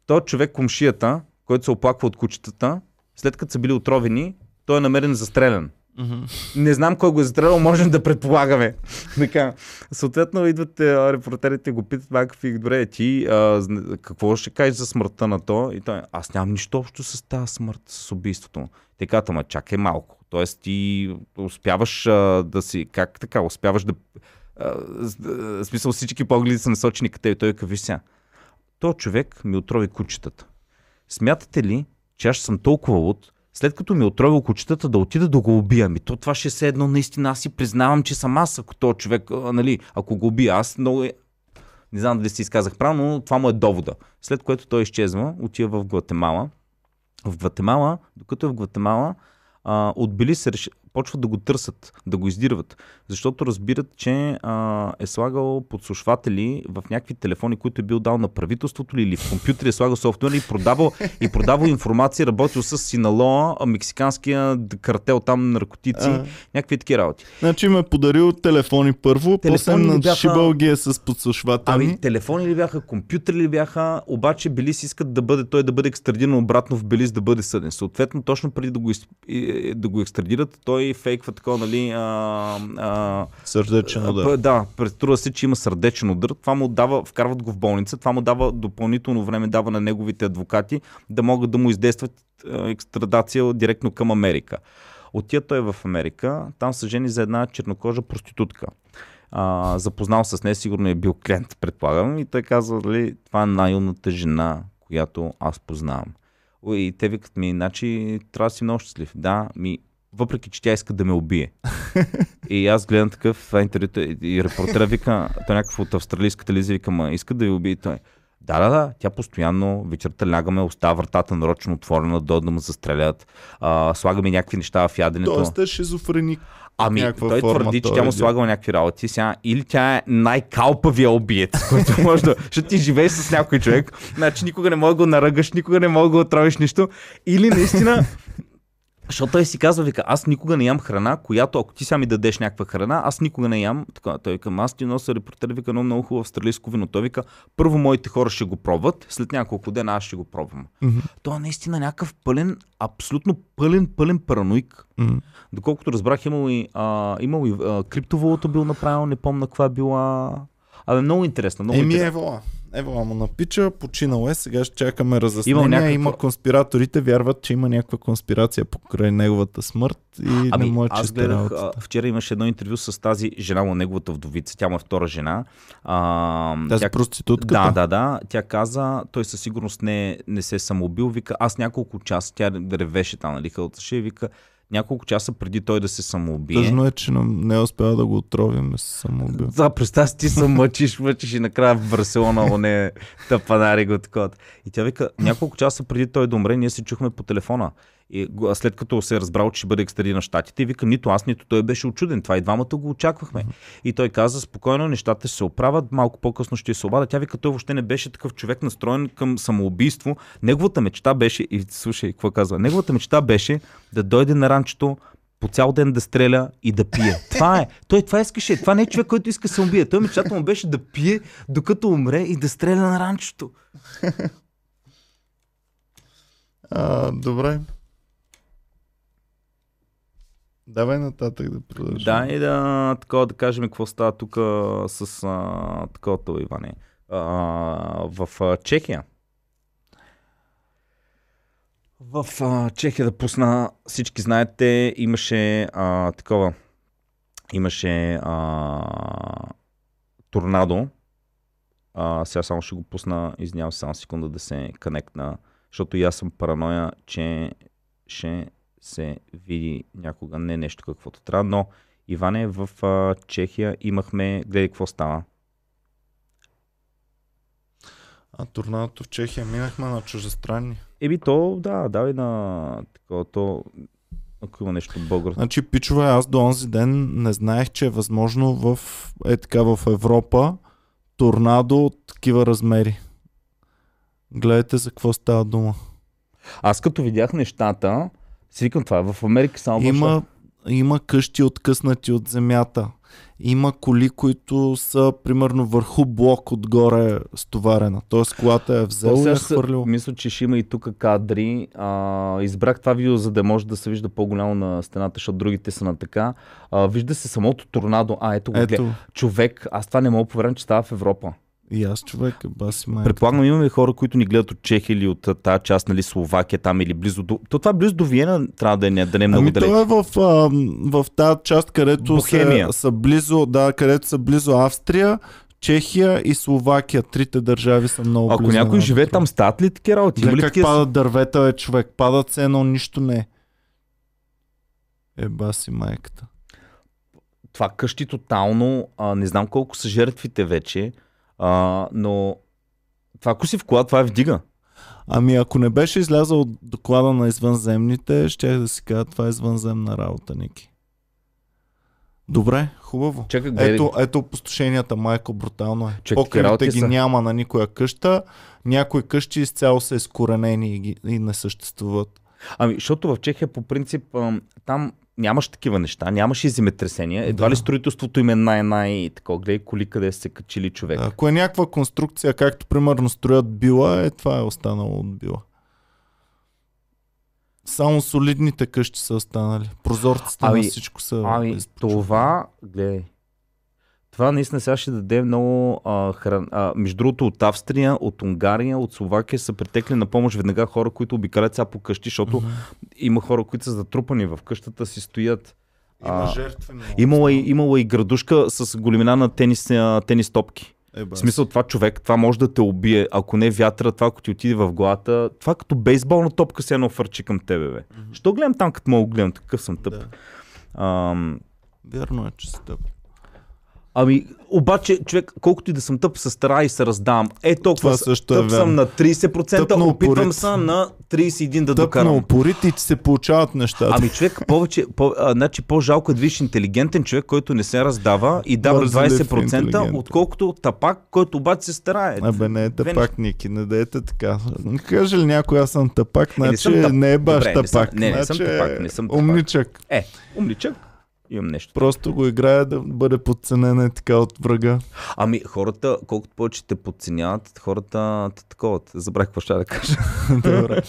то човек, кумшията, който се оплаква от кучетата, след като са били отровени, той е намерен застрелян. Mm-hmm. Не знам кой го е застрелял, можем да предполагаме. [LAUGHS] така. Съответно, идват а, репортерите, го питат Макафи, добре, ти а, какво ще кажеш за смъртта на то? И той, аз нямам нищо общо с тази смърт, с убийството. Те казват, ама чакай малко. Тоест ти успяваш а, да си, как така, успяваш да... А, смисъл всички погледи са насочени към теб. Той виж сега, то човек ми отрови кучетата. Смятате ли, че аз съм толкова луд, след като ми е отровил кучетата да отида да го убия. Ми то това ще се едно наистина. Аз си признавам, че съм аз, ако то човек, нали, ако го убия. Аз много е... Не знам дали си изказах правилно, но това му е довода. След което той изчезва, отива в Гватемала. В Гватемала, докато е в Гватемала, а, от Белис реш почват да го търсят, да го издирват, защото разбират, че а, е слагал подслушватели в някакви телефони, които е бил дал на правителството ли, или в компютри е слагал софтуер и продавал, и продавал информация, работил с Синалоа, мексиканския картел там наркотици, а. някакви такива работи. Значи ме подарил телефони първо, телефони после надшибал ги е с подслушватели. Ами телефони ли бяха, компютри ли бяха, обаче Белис искат да бъде, той да бъде екстрадиран обратно в Белис да бъде съден. Съответно, точно преди да го, да го екстрадират, той той фейква такова, нали... А, а, сърдечен удар. Да, преструва се, че има сърдечен удар. Това му дава, вкарват го в болница, това му дава допълнително време, дава на неговите адвокати да могат да му издействат екстрадация директно към Америка. Отия той в Америка, там се жени за една чернокожа проститутка. А, запознал с нея, сигурно е бил клиент, предполагам, и той казва, дали, това е най-умната жена, която аз познавам. И те викат ми, значи трябва да си много щастлив. Да, ми въпреки че тя иска да ме убие. и аз гледам такъв това интервюто и репортера вика, той някакъв от австралийска телевизия вика, ма иска да ви убие той. Да, да, да, тя постоянно вечерта лягаме, остава вратата нарочно отворена, до да му застрелят, а, слагаме някакви неща в яденето. Тоест е шизофреник. Ами, той форма, твърди, че тя му е слагала някакви работи. Сега, или тя е най-калпавия убиец, [LAUGHS] който може да... Защото ти живееш с някой човек, значи никога не мога да го наръгаш, никога не мога да го отравиш нищо. Или наистина защото той си казва, вика, аз никога не ям храна, която ако ти сега ми дадеш някаква храна, аз никога не ям. Така, той вика, аз ти нося репортер, вика, много, много хубаво австралийско вино. Той вика, първо моите хора ще го пробват, след няколко дена аз ще го пробвам. Mm-hmm. Той е наистина някакъв пълен, абсолютно пълен, пълен параноик. Mm-hmm. Доколкото разбрах, имал и, а, имал и а, криптовалута бил направил, не помна каква била. Абе, много интересно. Много Еми, интересно. Ево, Ево, му напича, починал е, сега ще чакаме разяснения. Има, някаква... има конспираторите, вярват, че има някаква конспирация покрай неговата смърт и ами, не му е аз гледах, работата. вчера имаше едно интервю с тази жена на неговата вдовица, тя му е втора жена. А, тази тя... проститутката? Да, да, да. Тя каза, той със сигурност не, не се е самоубил, вика, аз няколко часа, тя ревеше там, нали, хълташе, вика, няколко часа преди той да се самоубие. Тъжно е, че не е успял да го отровим се самоубил. Да, представя си, ти се мъчиш, мъчиш и накрая в Барселона, не тъпанари го такова. И тя вика, няколко часа преди той да умре, ние се чухме по телефона. И след като се е разбрал, че ще бъде екстрадиран на щатите, вика, нито аз, нито той беше очуден. Това и двамата го очаквахме. И той каза, спокойно, нещата ще се оправят, малко по-късно ще се обада. Тя вика, той въобще не беше такъв човек настроен към самоубийство. Неговата мечта беше, и слушай, какво казва, неговата мечта беше да дойде на ранчето, по цял ден да стреля и да пие. [LAUGHS] Това е. Той това искаше. Това не е човек, който иска да се убие. Той мечтата му беше да пие, докато умре и да стреля на ранчето. [LAUGHS] А, добре. Давай нататък да продължим. Да, и да, такова да кажем какво става тук с а, такова Иване. А, в а, Чехия. В а, Чехия да пусна, всички знаете, имаше а, такова, имаше а, торнадо А, сега само ще го пусна, извинявам се, само секунда да се конектна, защото и аз съм параноя, че ще се види някога не нещо каквото трябва, но Иване, в а, Чехия имахме, гледай какво става. А торнадото в Чехия минахме на чужестранни. Еби то, да, давай на такова, то, ако има нещо българско. Значи, пичове, аз до онзи ден не знаех, че е възможно в, е така в Европа торнадо от такива размери. Гледайте за какво става дума. Аз като видях нещата, си викам това, е в Америка само Има, има къщи откъснати от земята. Има коли, които са примерно върху блок отгоре стоварена. Тоест колата е взела и е ще се- хвърлил. Мисля, че ще има и тук кадри. А, избрах това видео, за да може да се вижда по-голямо на стената, защото другите са на така. А, вижда се самото торнадо. А, ето го. Ето, Човек, аз това не мога повярвам, че става в Европа. И аз човек, баси майка. Предполагам, имаме хора, които ни гледат от Чехия или от тази част, нали, Словакия там или близо до... То това близо до Виена трябва да е, не- да не е много Ами далеч. то е в, а, в тази част, където са, са близо, да, където са близо Австрия, Чехия и Словакия. Трите държави са много Ако близо. някой една до живее там, стават ли такива работи? Ли как падат дървета, бе, човек. Падат се едно, нищо не е. Е, баси майката. това къщи тотално, а, не знам колко са жертвите вече, а, но това ако си в кола, това е вдига. Ами ако не беше излязъл от доклада на извънземните, ще да си кажа, това е извънземна работа, Ники. Добре, хубаво. Чакай, гледай. Ето, ето опустошенията, майко, брутално е. Чак, Покривите ги са. няма на никоя къща, някои къщи изцяло са изкоренени и, ги, и не съществуват. Ами, защото в Чехия по принцип ам, там нямаш такива неща, нямаше земетресения. Едва Да. ли строителството им е най-най такова. Гледай коли къде са се качили човек. Да, Ако е някаква конструкция, както примерно строят била, е това е останало от била. Само солидните къщи са останали. Прозорците Ами- на всичко са Ами, това, гледай. Това наистина сега ще даде много а, хран... а, Между другото от Австрия, от Унгария, от Словакия са притекли на помощ веднага хора, които обикалят сега по къщи, защото Мгм. има хора, които са затрупани в къщата си, стоят. Има жертви. Имала, и, имала и градушка с големина на тенис, тенис топки. Е, В смисъл това човек, това може да те убие. Ако не вятъра, това ако ти отиде в главата, това като бейсболна топка се едно фърчи към тебе, бе. Мгм. Що гледам там, като мога да гледам, такъв съм тъп. Да. Ам, Вярно е, че си тъп. Ами, обаче, човек, колкото и да съм тъп, се стара и се раздавам. Е, толкова също е тъп съм вярно. на 30%, Тъп на опитвам упорит. се на 31 да Тъп на докарам. упорите и ти се получават нещата. Ами човек, повече, по, а, значи по-жалко е да видиш интелигентен човек, който не се раздава и дава Мързелив 20%, интелигентен. отколкото тапак, който обаче се старае. Абе, не е Две тъпак, Ники, не дайте така. Каже ли някой, аз съм тъпак, не значи съм тъп- не е баш Добре, не съм- не, не съм значи тъпак, е не съм тъпак. Умничък. Е, умничък, имам нещо. Просто го играе да бъде подценен е така от врага. Ами хората, колкото повече те подценяват, хората те таковат. Забравих какво ще да кажа. [LAUGHS] Добре.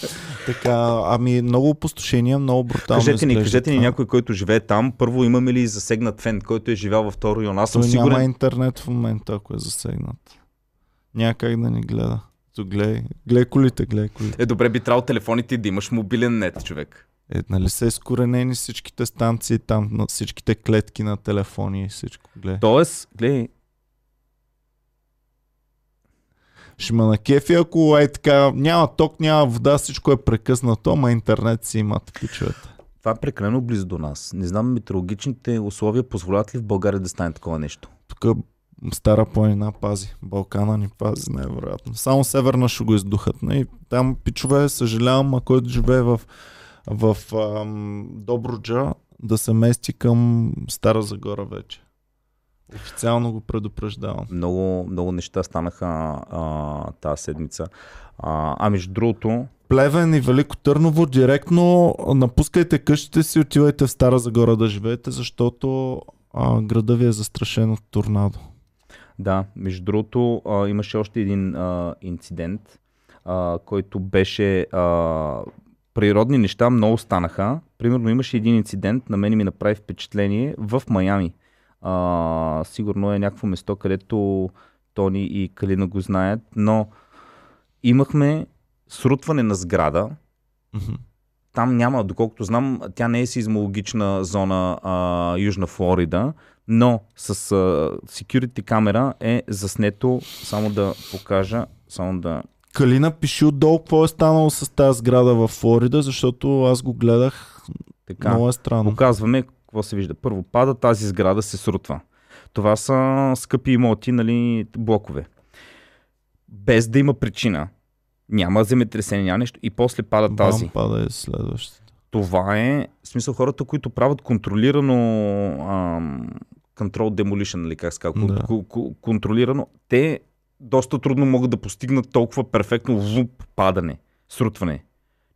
Така, ами много опустошения, много брутално кажете ни, кажете ни някой, който живее там. Първо имаме ли засегнат фен, който е живял във второ район? Аз съм Той сигурен. няма интернет в момента, ако е засегнат. Няма как да ни гледа. То гледай, гледай колите, гледай колите. Е, добре, би трябвало телефоните да имаш мобилен нет, човек. Е, нали са изкоренени всичките станции там, на всичките клетки на телефони и всичко. Гледай. Тоест, гледай, Ще ме на кефи, ако е така, няма ток, няма вода, всичко е прекъснато, ама интернет си имат, пичовете. това е прекалено близо до нас. Не знам, метеорологичните условия позволяват ли в България да стане такова нещо. Тук Стара планина пази, Балкана ни пази, най-вероятно. Само Северна ще го издухат. И там, пичове, съжалявам, а който живее в, в ам, Добруджа, да се мести към Стара Загора вече. Официално го предупреждавам. Много, много неща станаха а, тази седмица. А, а между другото, Плевен и Велико Търново директно напускайте къщите си, отивайте в Стара Загора да живеете, защото а, града ви е застрашен от торнадо. Да, между другото, а, имаше още един а, инцидент, а, който беше а, природни неща, много станаха. Примерно имаше един инцидент, на мен ми направи впечатление в Майами. А, сигурно е някакво место, където Тони и Калина го знаят, но имахме срутване на сграда, там няма, доколкото знам, тя не е сизмологична зона а, Южна Флорида, но с а, security камера е заснето, само да покажа, само да... Калина, пиши отдолу какво е станало с тази сграда в Флорида, защото аз го гледах. Така, Много е странно. показваме какво се вижда. Първо, пада тази сграда, се срутва. Това са скъпи имоти, нали, блокове. Без да има причина. Няма земетресение, няма нещо. И после пада тази. Бам, пада е следващата. Това е, в смисъл хората, които правят контролирано ам, control demolition, нали, как Да. да. контролирано, те доста трудно могат да постигнат толкова перфектно вуп падане, срутване.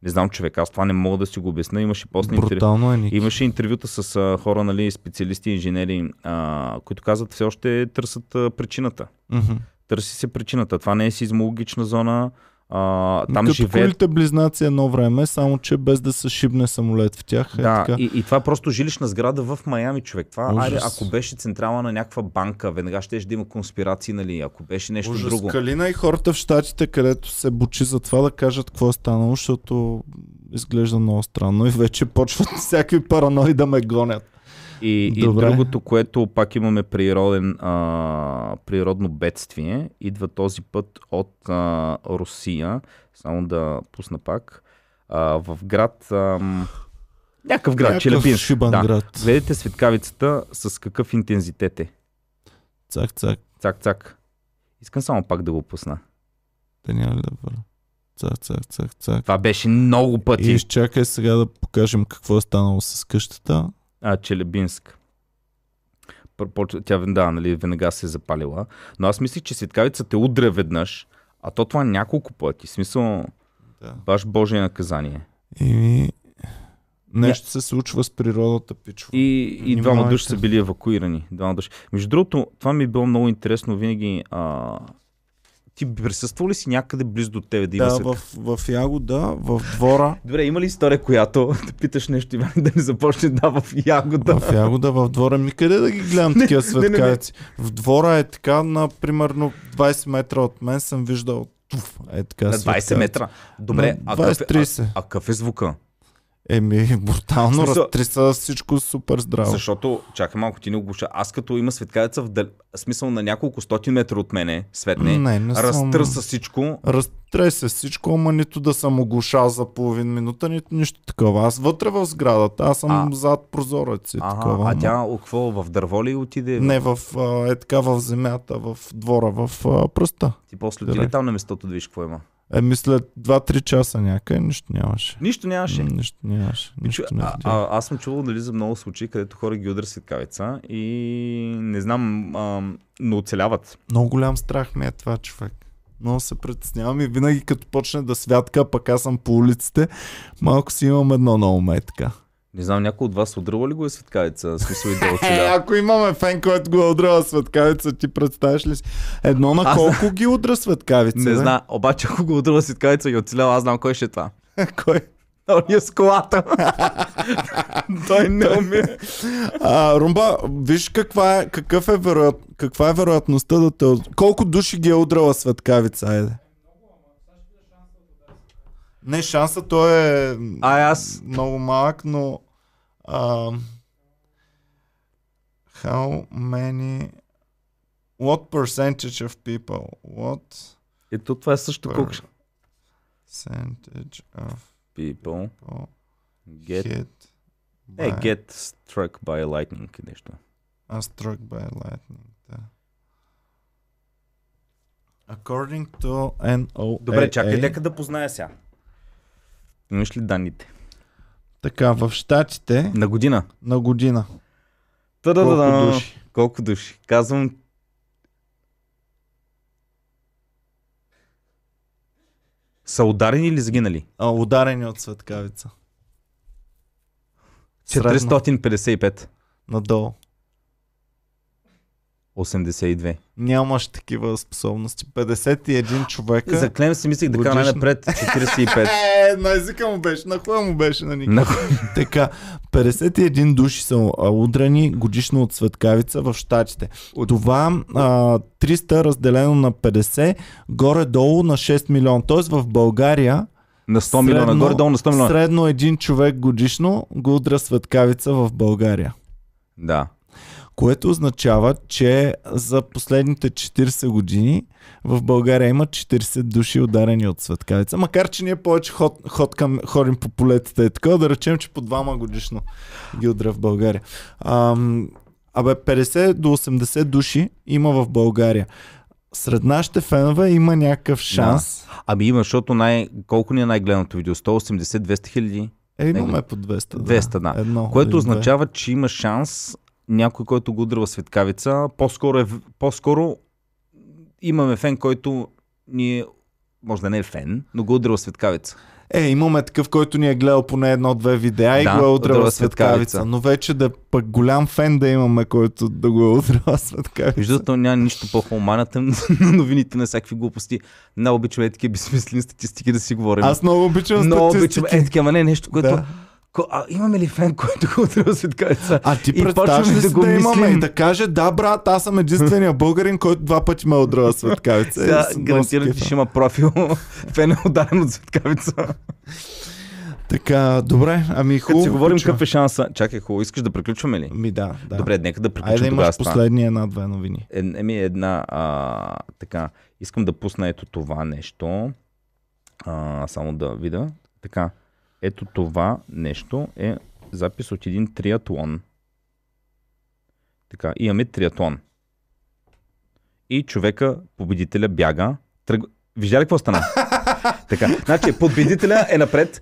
Не знам човек, аз това не мога да си го обясня. Имаше после интервю. Е, Ники. Имаше интервюта с а, хора, нали, специалисти, инженери, а, които казват все още търсят а, причината. Мгм. Търси се причината. Това не е сизмологична зона. А, там Като живеят колите близнаци едно време, само че без да се шибне самолет в тях. Е Да, така. и, и това е просто жилищна сграда в Майами, човек. Това, айде, ако беше централа на някаква банка, веднага ще да има конспирации, нали? Ако беше нещо Ужас. друго. Калина и хората в щатите, където се бучи за това да кажат какво е станало, защото изглежда много странно и вече почват [LAUGHS] всякакви паранои да ме гонят. И, и другото, което пак имаме природен, а, природно бедствие, идва този път от а, Русия. Само да пусна пак. А, в град. Ам, някакъв град, Някакъв шибан Да. град. Гледайте светкавицата с какъв интензитет е. Цак, цак. Цак, цак. Искам само пак да го пусна. Те няма ли да бъде? Цак, цак, цак, цак. Това беше много пъти. И изчакай сега да покажем какво е станало с къщата. А, Челебинск. Тя, да, нали, веднага се е запалила. Но аз мислих, че светкавица те удря веднъж, а то това няколко пъти. В смисъл, Да. баш Божие наказание. И нещо се случва с природата, пичо. И, и двама души са били евакуирани. Двама души. Между другото, това ми е било много интересно винаги. А... Ти присъствал ли си някъде близо до тебе да има Да, светка? в, в Ягода, в двора. [LAUGHS] Добре, има ли история, която [LAUGHS] да питаш нещо Иван, да не започне да в ягода? В Ягода, в двора ми къде да ги гледам [LAUGHS] Не, такива светкавици? В двора е така, на примерно 20 метра от мен съм виждал туф, е така На 20 светкавица. метра. Добре, На а, какъв е, а, 20-30. а какъв е звука? Еми, [LAUGHS] брутално, смисъл- разтриса всичко супер здраво. Защото, чакай малко, ти не оглуша. Аз като има светкавица в дал... смисъл на няколко стотин метра от мене, светне, Не, не съм... разтърса всичко. Разтресе всичко, ама нито да съм оглушал за половин минута, нито нищо такова. Аз вътре в сградата, аз съм А. зад прозорец и Ага, такова. а ама- тя какво, в дърво ли отиде? Не в, а, е така в земята, в двора, в а, пръста. Ти после отиде Добре. там на местото да видиш какво има. Е, мисля, 2-3 часа някъде, нищо нямаше. Нищо нямаше. М, Нищо нямаше. Чу- Нищо не а, а, аз съм чувал нали, за много случаи, където хора ги удрят светкавица и не знам, а, но оцеляват. Много голям страх ми е това, човек. Много се притеснявам и винаги като почне да святка, пък аз съм по улиците, малко си имам едно на уме, така. Не знам, някой от вас удръва ли го е светкавица? Смисъл и да [LAUGHS] Е, ако имаме фен, който го е удрала светкавица, ти представяш ли си? Едно на Аз- колко ги удра светкавица? Не бе? знам, обаче ако го удръва светкавица и оцелява, аз знам кой ще е това. [LAUGHS] Кой? Ония с колата. [LAUGHS] Той не умее. А, Румба, виж каква е, какъв е вероят, каква е вероятността да те... Колко души ги е удрала светкавица, айде? Не, шанса той е А аз много малък, но... А, how many... What percentage of people? What Ето това е също колко ще- percentage of people people get, hit е, by get struck by lightning и нещо. are struck by lightning? Да. According to NOAA... Добре, чакай, нека да позная сега. Имаш ли данните? Така, в Штатите На година. на година. Та-да-да-да. Колко души? Колко души? Казвам са ударени или загинали? А, ударени от светкавица. Средно, 455. надолу. 82. Нямаш такива способности. 51 човека. За Клем си мислих да кажа най-напред 45. Е, на езика му беше, на хуя му беше на Ники. На- Така, 51 души са удрани годишно от светкавица в Штатите. Това а, 300 разделено на 50, горе-долу на 6 милиона. Тоест в България На 100 милиона, Средно- горе-долу на 100 милиона. Средно един човек годишно го удря светкавица в България. Да. Което означава, че за последните 40 години в България има 40 души ударени от светкавица. Макар, че ние повече ход, ход към, ходим по полетата и така, да речем, че по двама годишно ги удря в България. Ам, абе, 50 до 80 души има в България. Сред нашите фенове има някакъв шанс. Ами има, защото най... колко ни е най-гледаното видео? 180-200 хиляди? Е, имаме по 200. 200, да. Едно, Което означава, че има шанс някой, който го удрва светкавица, по-скоро, е, по-скоро имаме фен, който ни е, може да не е фен, но го удрва светкавица. Е, имаме такъв, който ни е гледал поне едно-две видеа и Да, го е удрал светкавица. светкавица. Но вече да пък голям фен да имаме, който да го е удрал светкавица. Виждате, няма нищо по-хуманата на новините на всякакви глупости. Много обичаме е такива безсмислени статистики да си говорим. Аз много обичам много статистики. обичам. Е, така, ама не нещо, което... Да. А, имаме ли фен, който го удрва светкавица? А ти представяш ли да го да имаме и да каже, да брат, аз съм единствения българин, който два пъти ме удрала светкавица. Сега Е, гарантирам, че ще има профил [LAUGHS] фен е ударен от светкавица. Така, добре, ами Като хубаво. си говорим какъв е шанса. Чакай, хубаво, искаш да приключваме ли? Ми да, да. Добре, нека да приключим Айде да имаш с това. последни една-две новини. Е, еми една, а, така, искам да пусна ето това нещо. А, само да видя. Така, ето това нещо е запис от един триатлон. Така, имаме триатлон. И човека, победителя, бяга. Тръг... Вижда ли какво стана? [LAUGHS] така, значи, победителя е напред,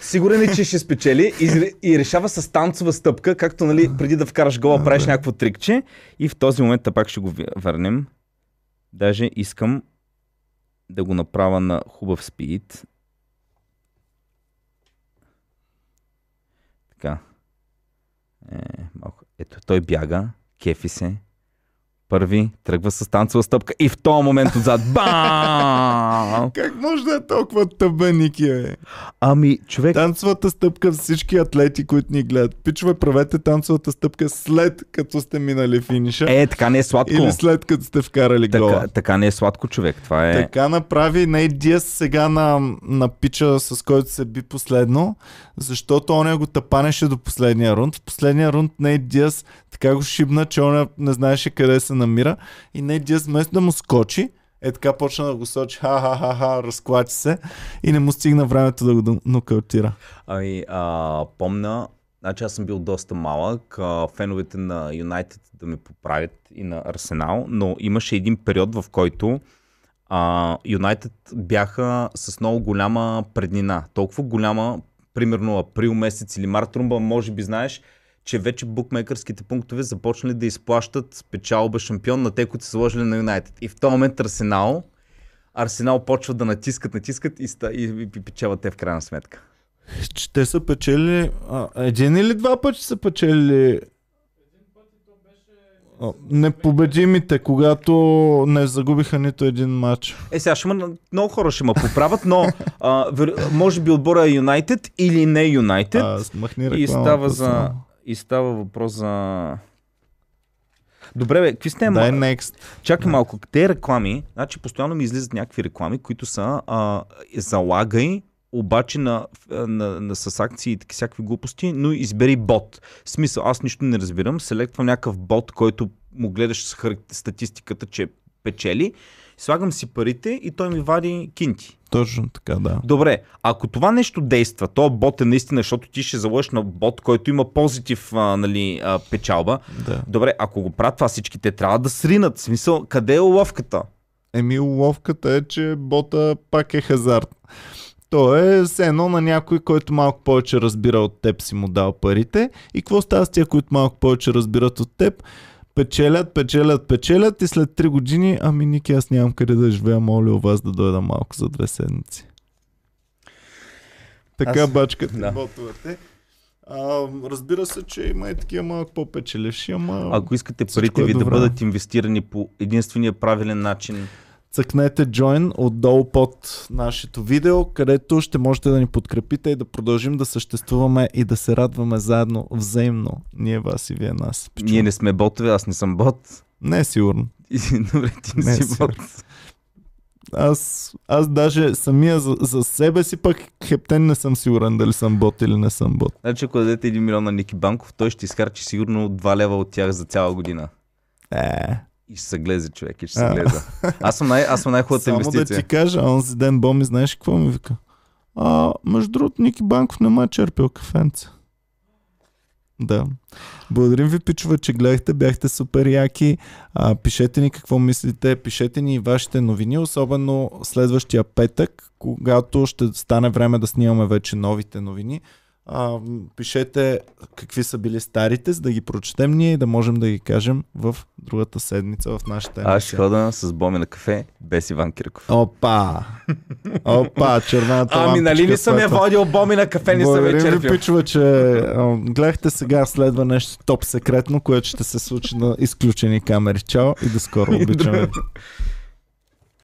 сигурен е, че ще спечели и, и решава с танцова стъпка, както нали, преди да вкараш гола, правиш някакво трикче и в този момент пак ще го върнем. Даже искам да го направя на хубав спид. Така. Е, малко. Ето, той бяга, кефи се. Първи тръгва с танцова стъпка и в този момент отзад бам! [LAUGHS] Как може да е толкова тъбен, Ники, бе? Ами, човек, Танцовата стъпка всички атлети, които ни гледат. Пичове, правете танцовата стъпка след като сте минали финиша. е, така не е сладко. Или след като сте вкарали гола. Така, така не е сладко, човек. Това е... Така направи Нейт Диас сега на, на пича, с който се би последно, защото оня го тъпанеше до последния рунд. В последния рунд Нейт Диас така го шибна, че оня не знаеше къде се намира и Нейт Диас вместо да му скочи, е така почна да го сочи, ха-ха-ха-ха, разклачи се и не му стигна времето да го нокаутира. Ами, а, помна, значи аз съм бил доста малък, а, феновете на Юнайтед да ме поправят и на Арсенал, но имаше един период, в който Юнайтед бяха с много голяма преднина. Толкова голяма, примерно април месец или март, Румба, може би знаеш, че вече букмекърските пунктове започнали да изплащат печалба шампион на те, които са сложили на Юнайтед. И в този момент Арсенал, Арсенал почва да натискат, натискат и, ста, и, и, и печелят те в крайна сметка. Те са печели, а, един или два пъти са печели непобедимите, когато не загубиха нито един матч. Е, сега ще има, много хора ще ме поправят, но а, може би отбора е Юнайтед или не Юнайтед. И става, за. И става въпрос за... Добре, бе, какви сте? Дай next. Чакай малко. Те реклами, значи постоянно ми излизат някакви реклами, които са а, залагай, обаче на, на, на, с акции и всякакви глупости, но избери бот. В смисъл, аз нищо не разбирам. Селектвам някакъв бот, който му гледаш с статистиката, че печели. Слагам си парите и той ми вади кинти. Точно така, да. Добре, ако това нещо действа, то бот е наистина, защото ти ще заложиш на бот, който има позитив а, нали, а, печалба. да. Добре, ако го правят това всички, те трябва да сринат. В смисъл, къде е уловката? Еми, уловката е, че бота пак е хазарт. То е все едно на някой, който малко повече разбира от теб си му дал парите. И какво става с тия, които малко повече разбират от теб? Печелят, печелят, печелят и след 3 години, ами Ники, аз нямам къде да живея, моля вас да дойда малко за две седмици. Така Аз- бачкат да. да. ботовете. А, разбира се, че има и такива малко по-печеливши, ама Ако искате парите е ви да добре. бъдат инвестирани по единствения правилен начин, цъкнете join отдолу под нашето видео, където ще можете да ни подкрепите и да продължим да съществуваме и да се радваме заедно взаимно. Ние вас и вие нас. Пичу. ние не сме ботове, аз не съм бот. Не е сигурно. Добре, ти не Не, си бот. Аз, аз даже самия за, за себе си пък хептен не съм сигурен дали съм бот или не съм бот. Значи ако дадете 1 милион на Ники Банков, той ще изхарчи сигурно 2 лева от тях за цяла година. Е, И ще се глезе човек, и ще се А. глезе. Аз съм, най- аз съм най-хубавата само да инвестиция. ти кажа, онзи ден Боми, знаеш какво ми вика? А, между другото, Ники Банков не ме е черпил кафенце. Да. Благодарим ви, пичове, че гледахте. Бяхте супер яки. А, пишете ни какво мислите. Пишете ни вашите новини, особено следващия петък, когато ще стане време да снимаме вече новите новини. А, пишете какви са били старите, за да ги прочетем ние и да можем да ги кажем в другата седмица в нашата емисия. Аз ще хода с Боми на кафе без Иван Кирков. Опа! Опа, червената Ами нали не съм я водил Боми на кафе, не съм я черпил. пичове, че гледахте сега следва нещо топ секретно, което ще се случи на изключени камери. Чао и до скоро. [LAUGHS] Обичаме.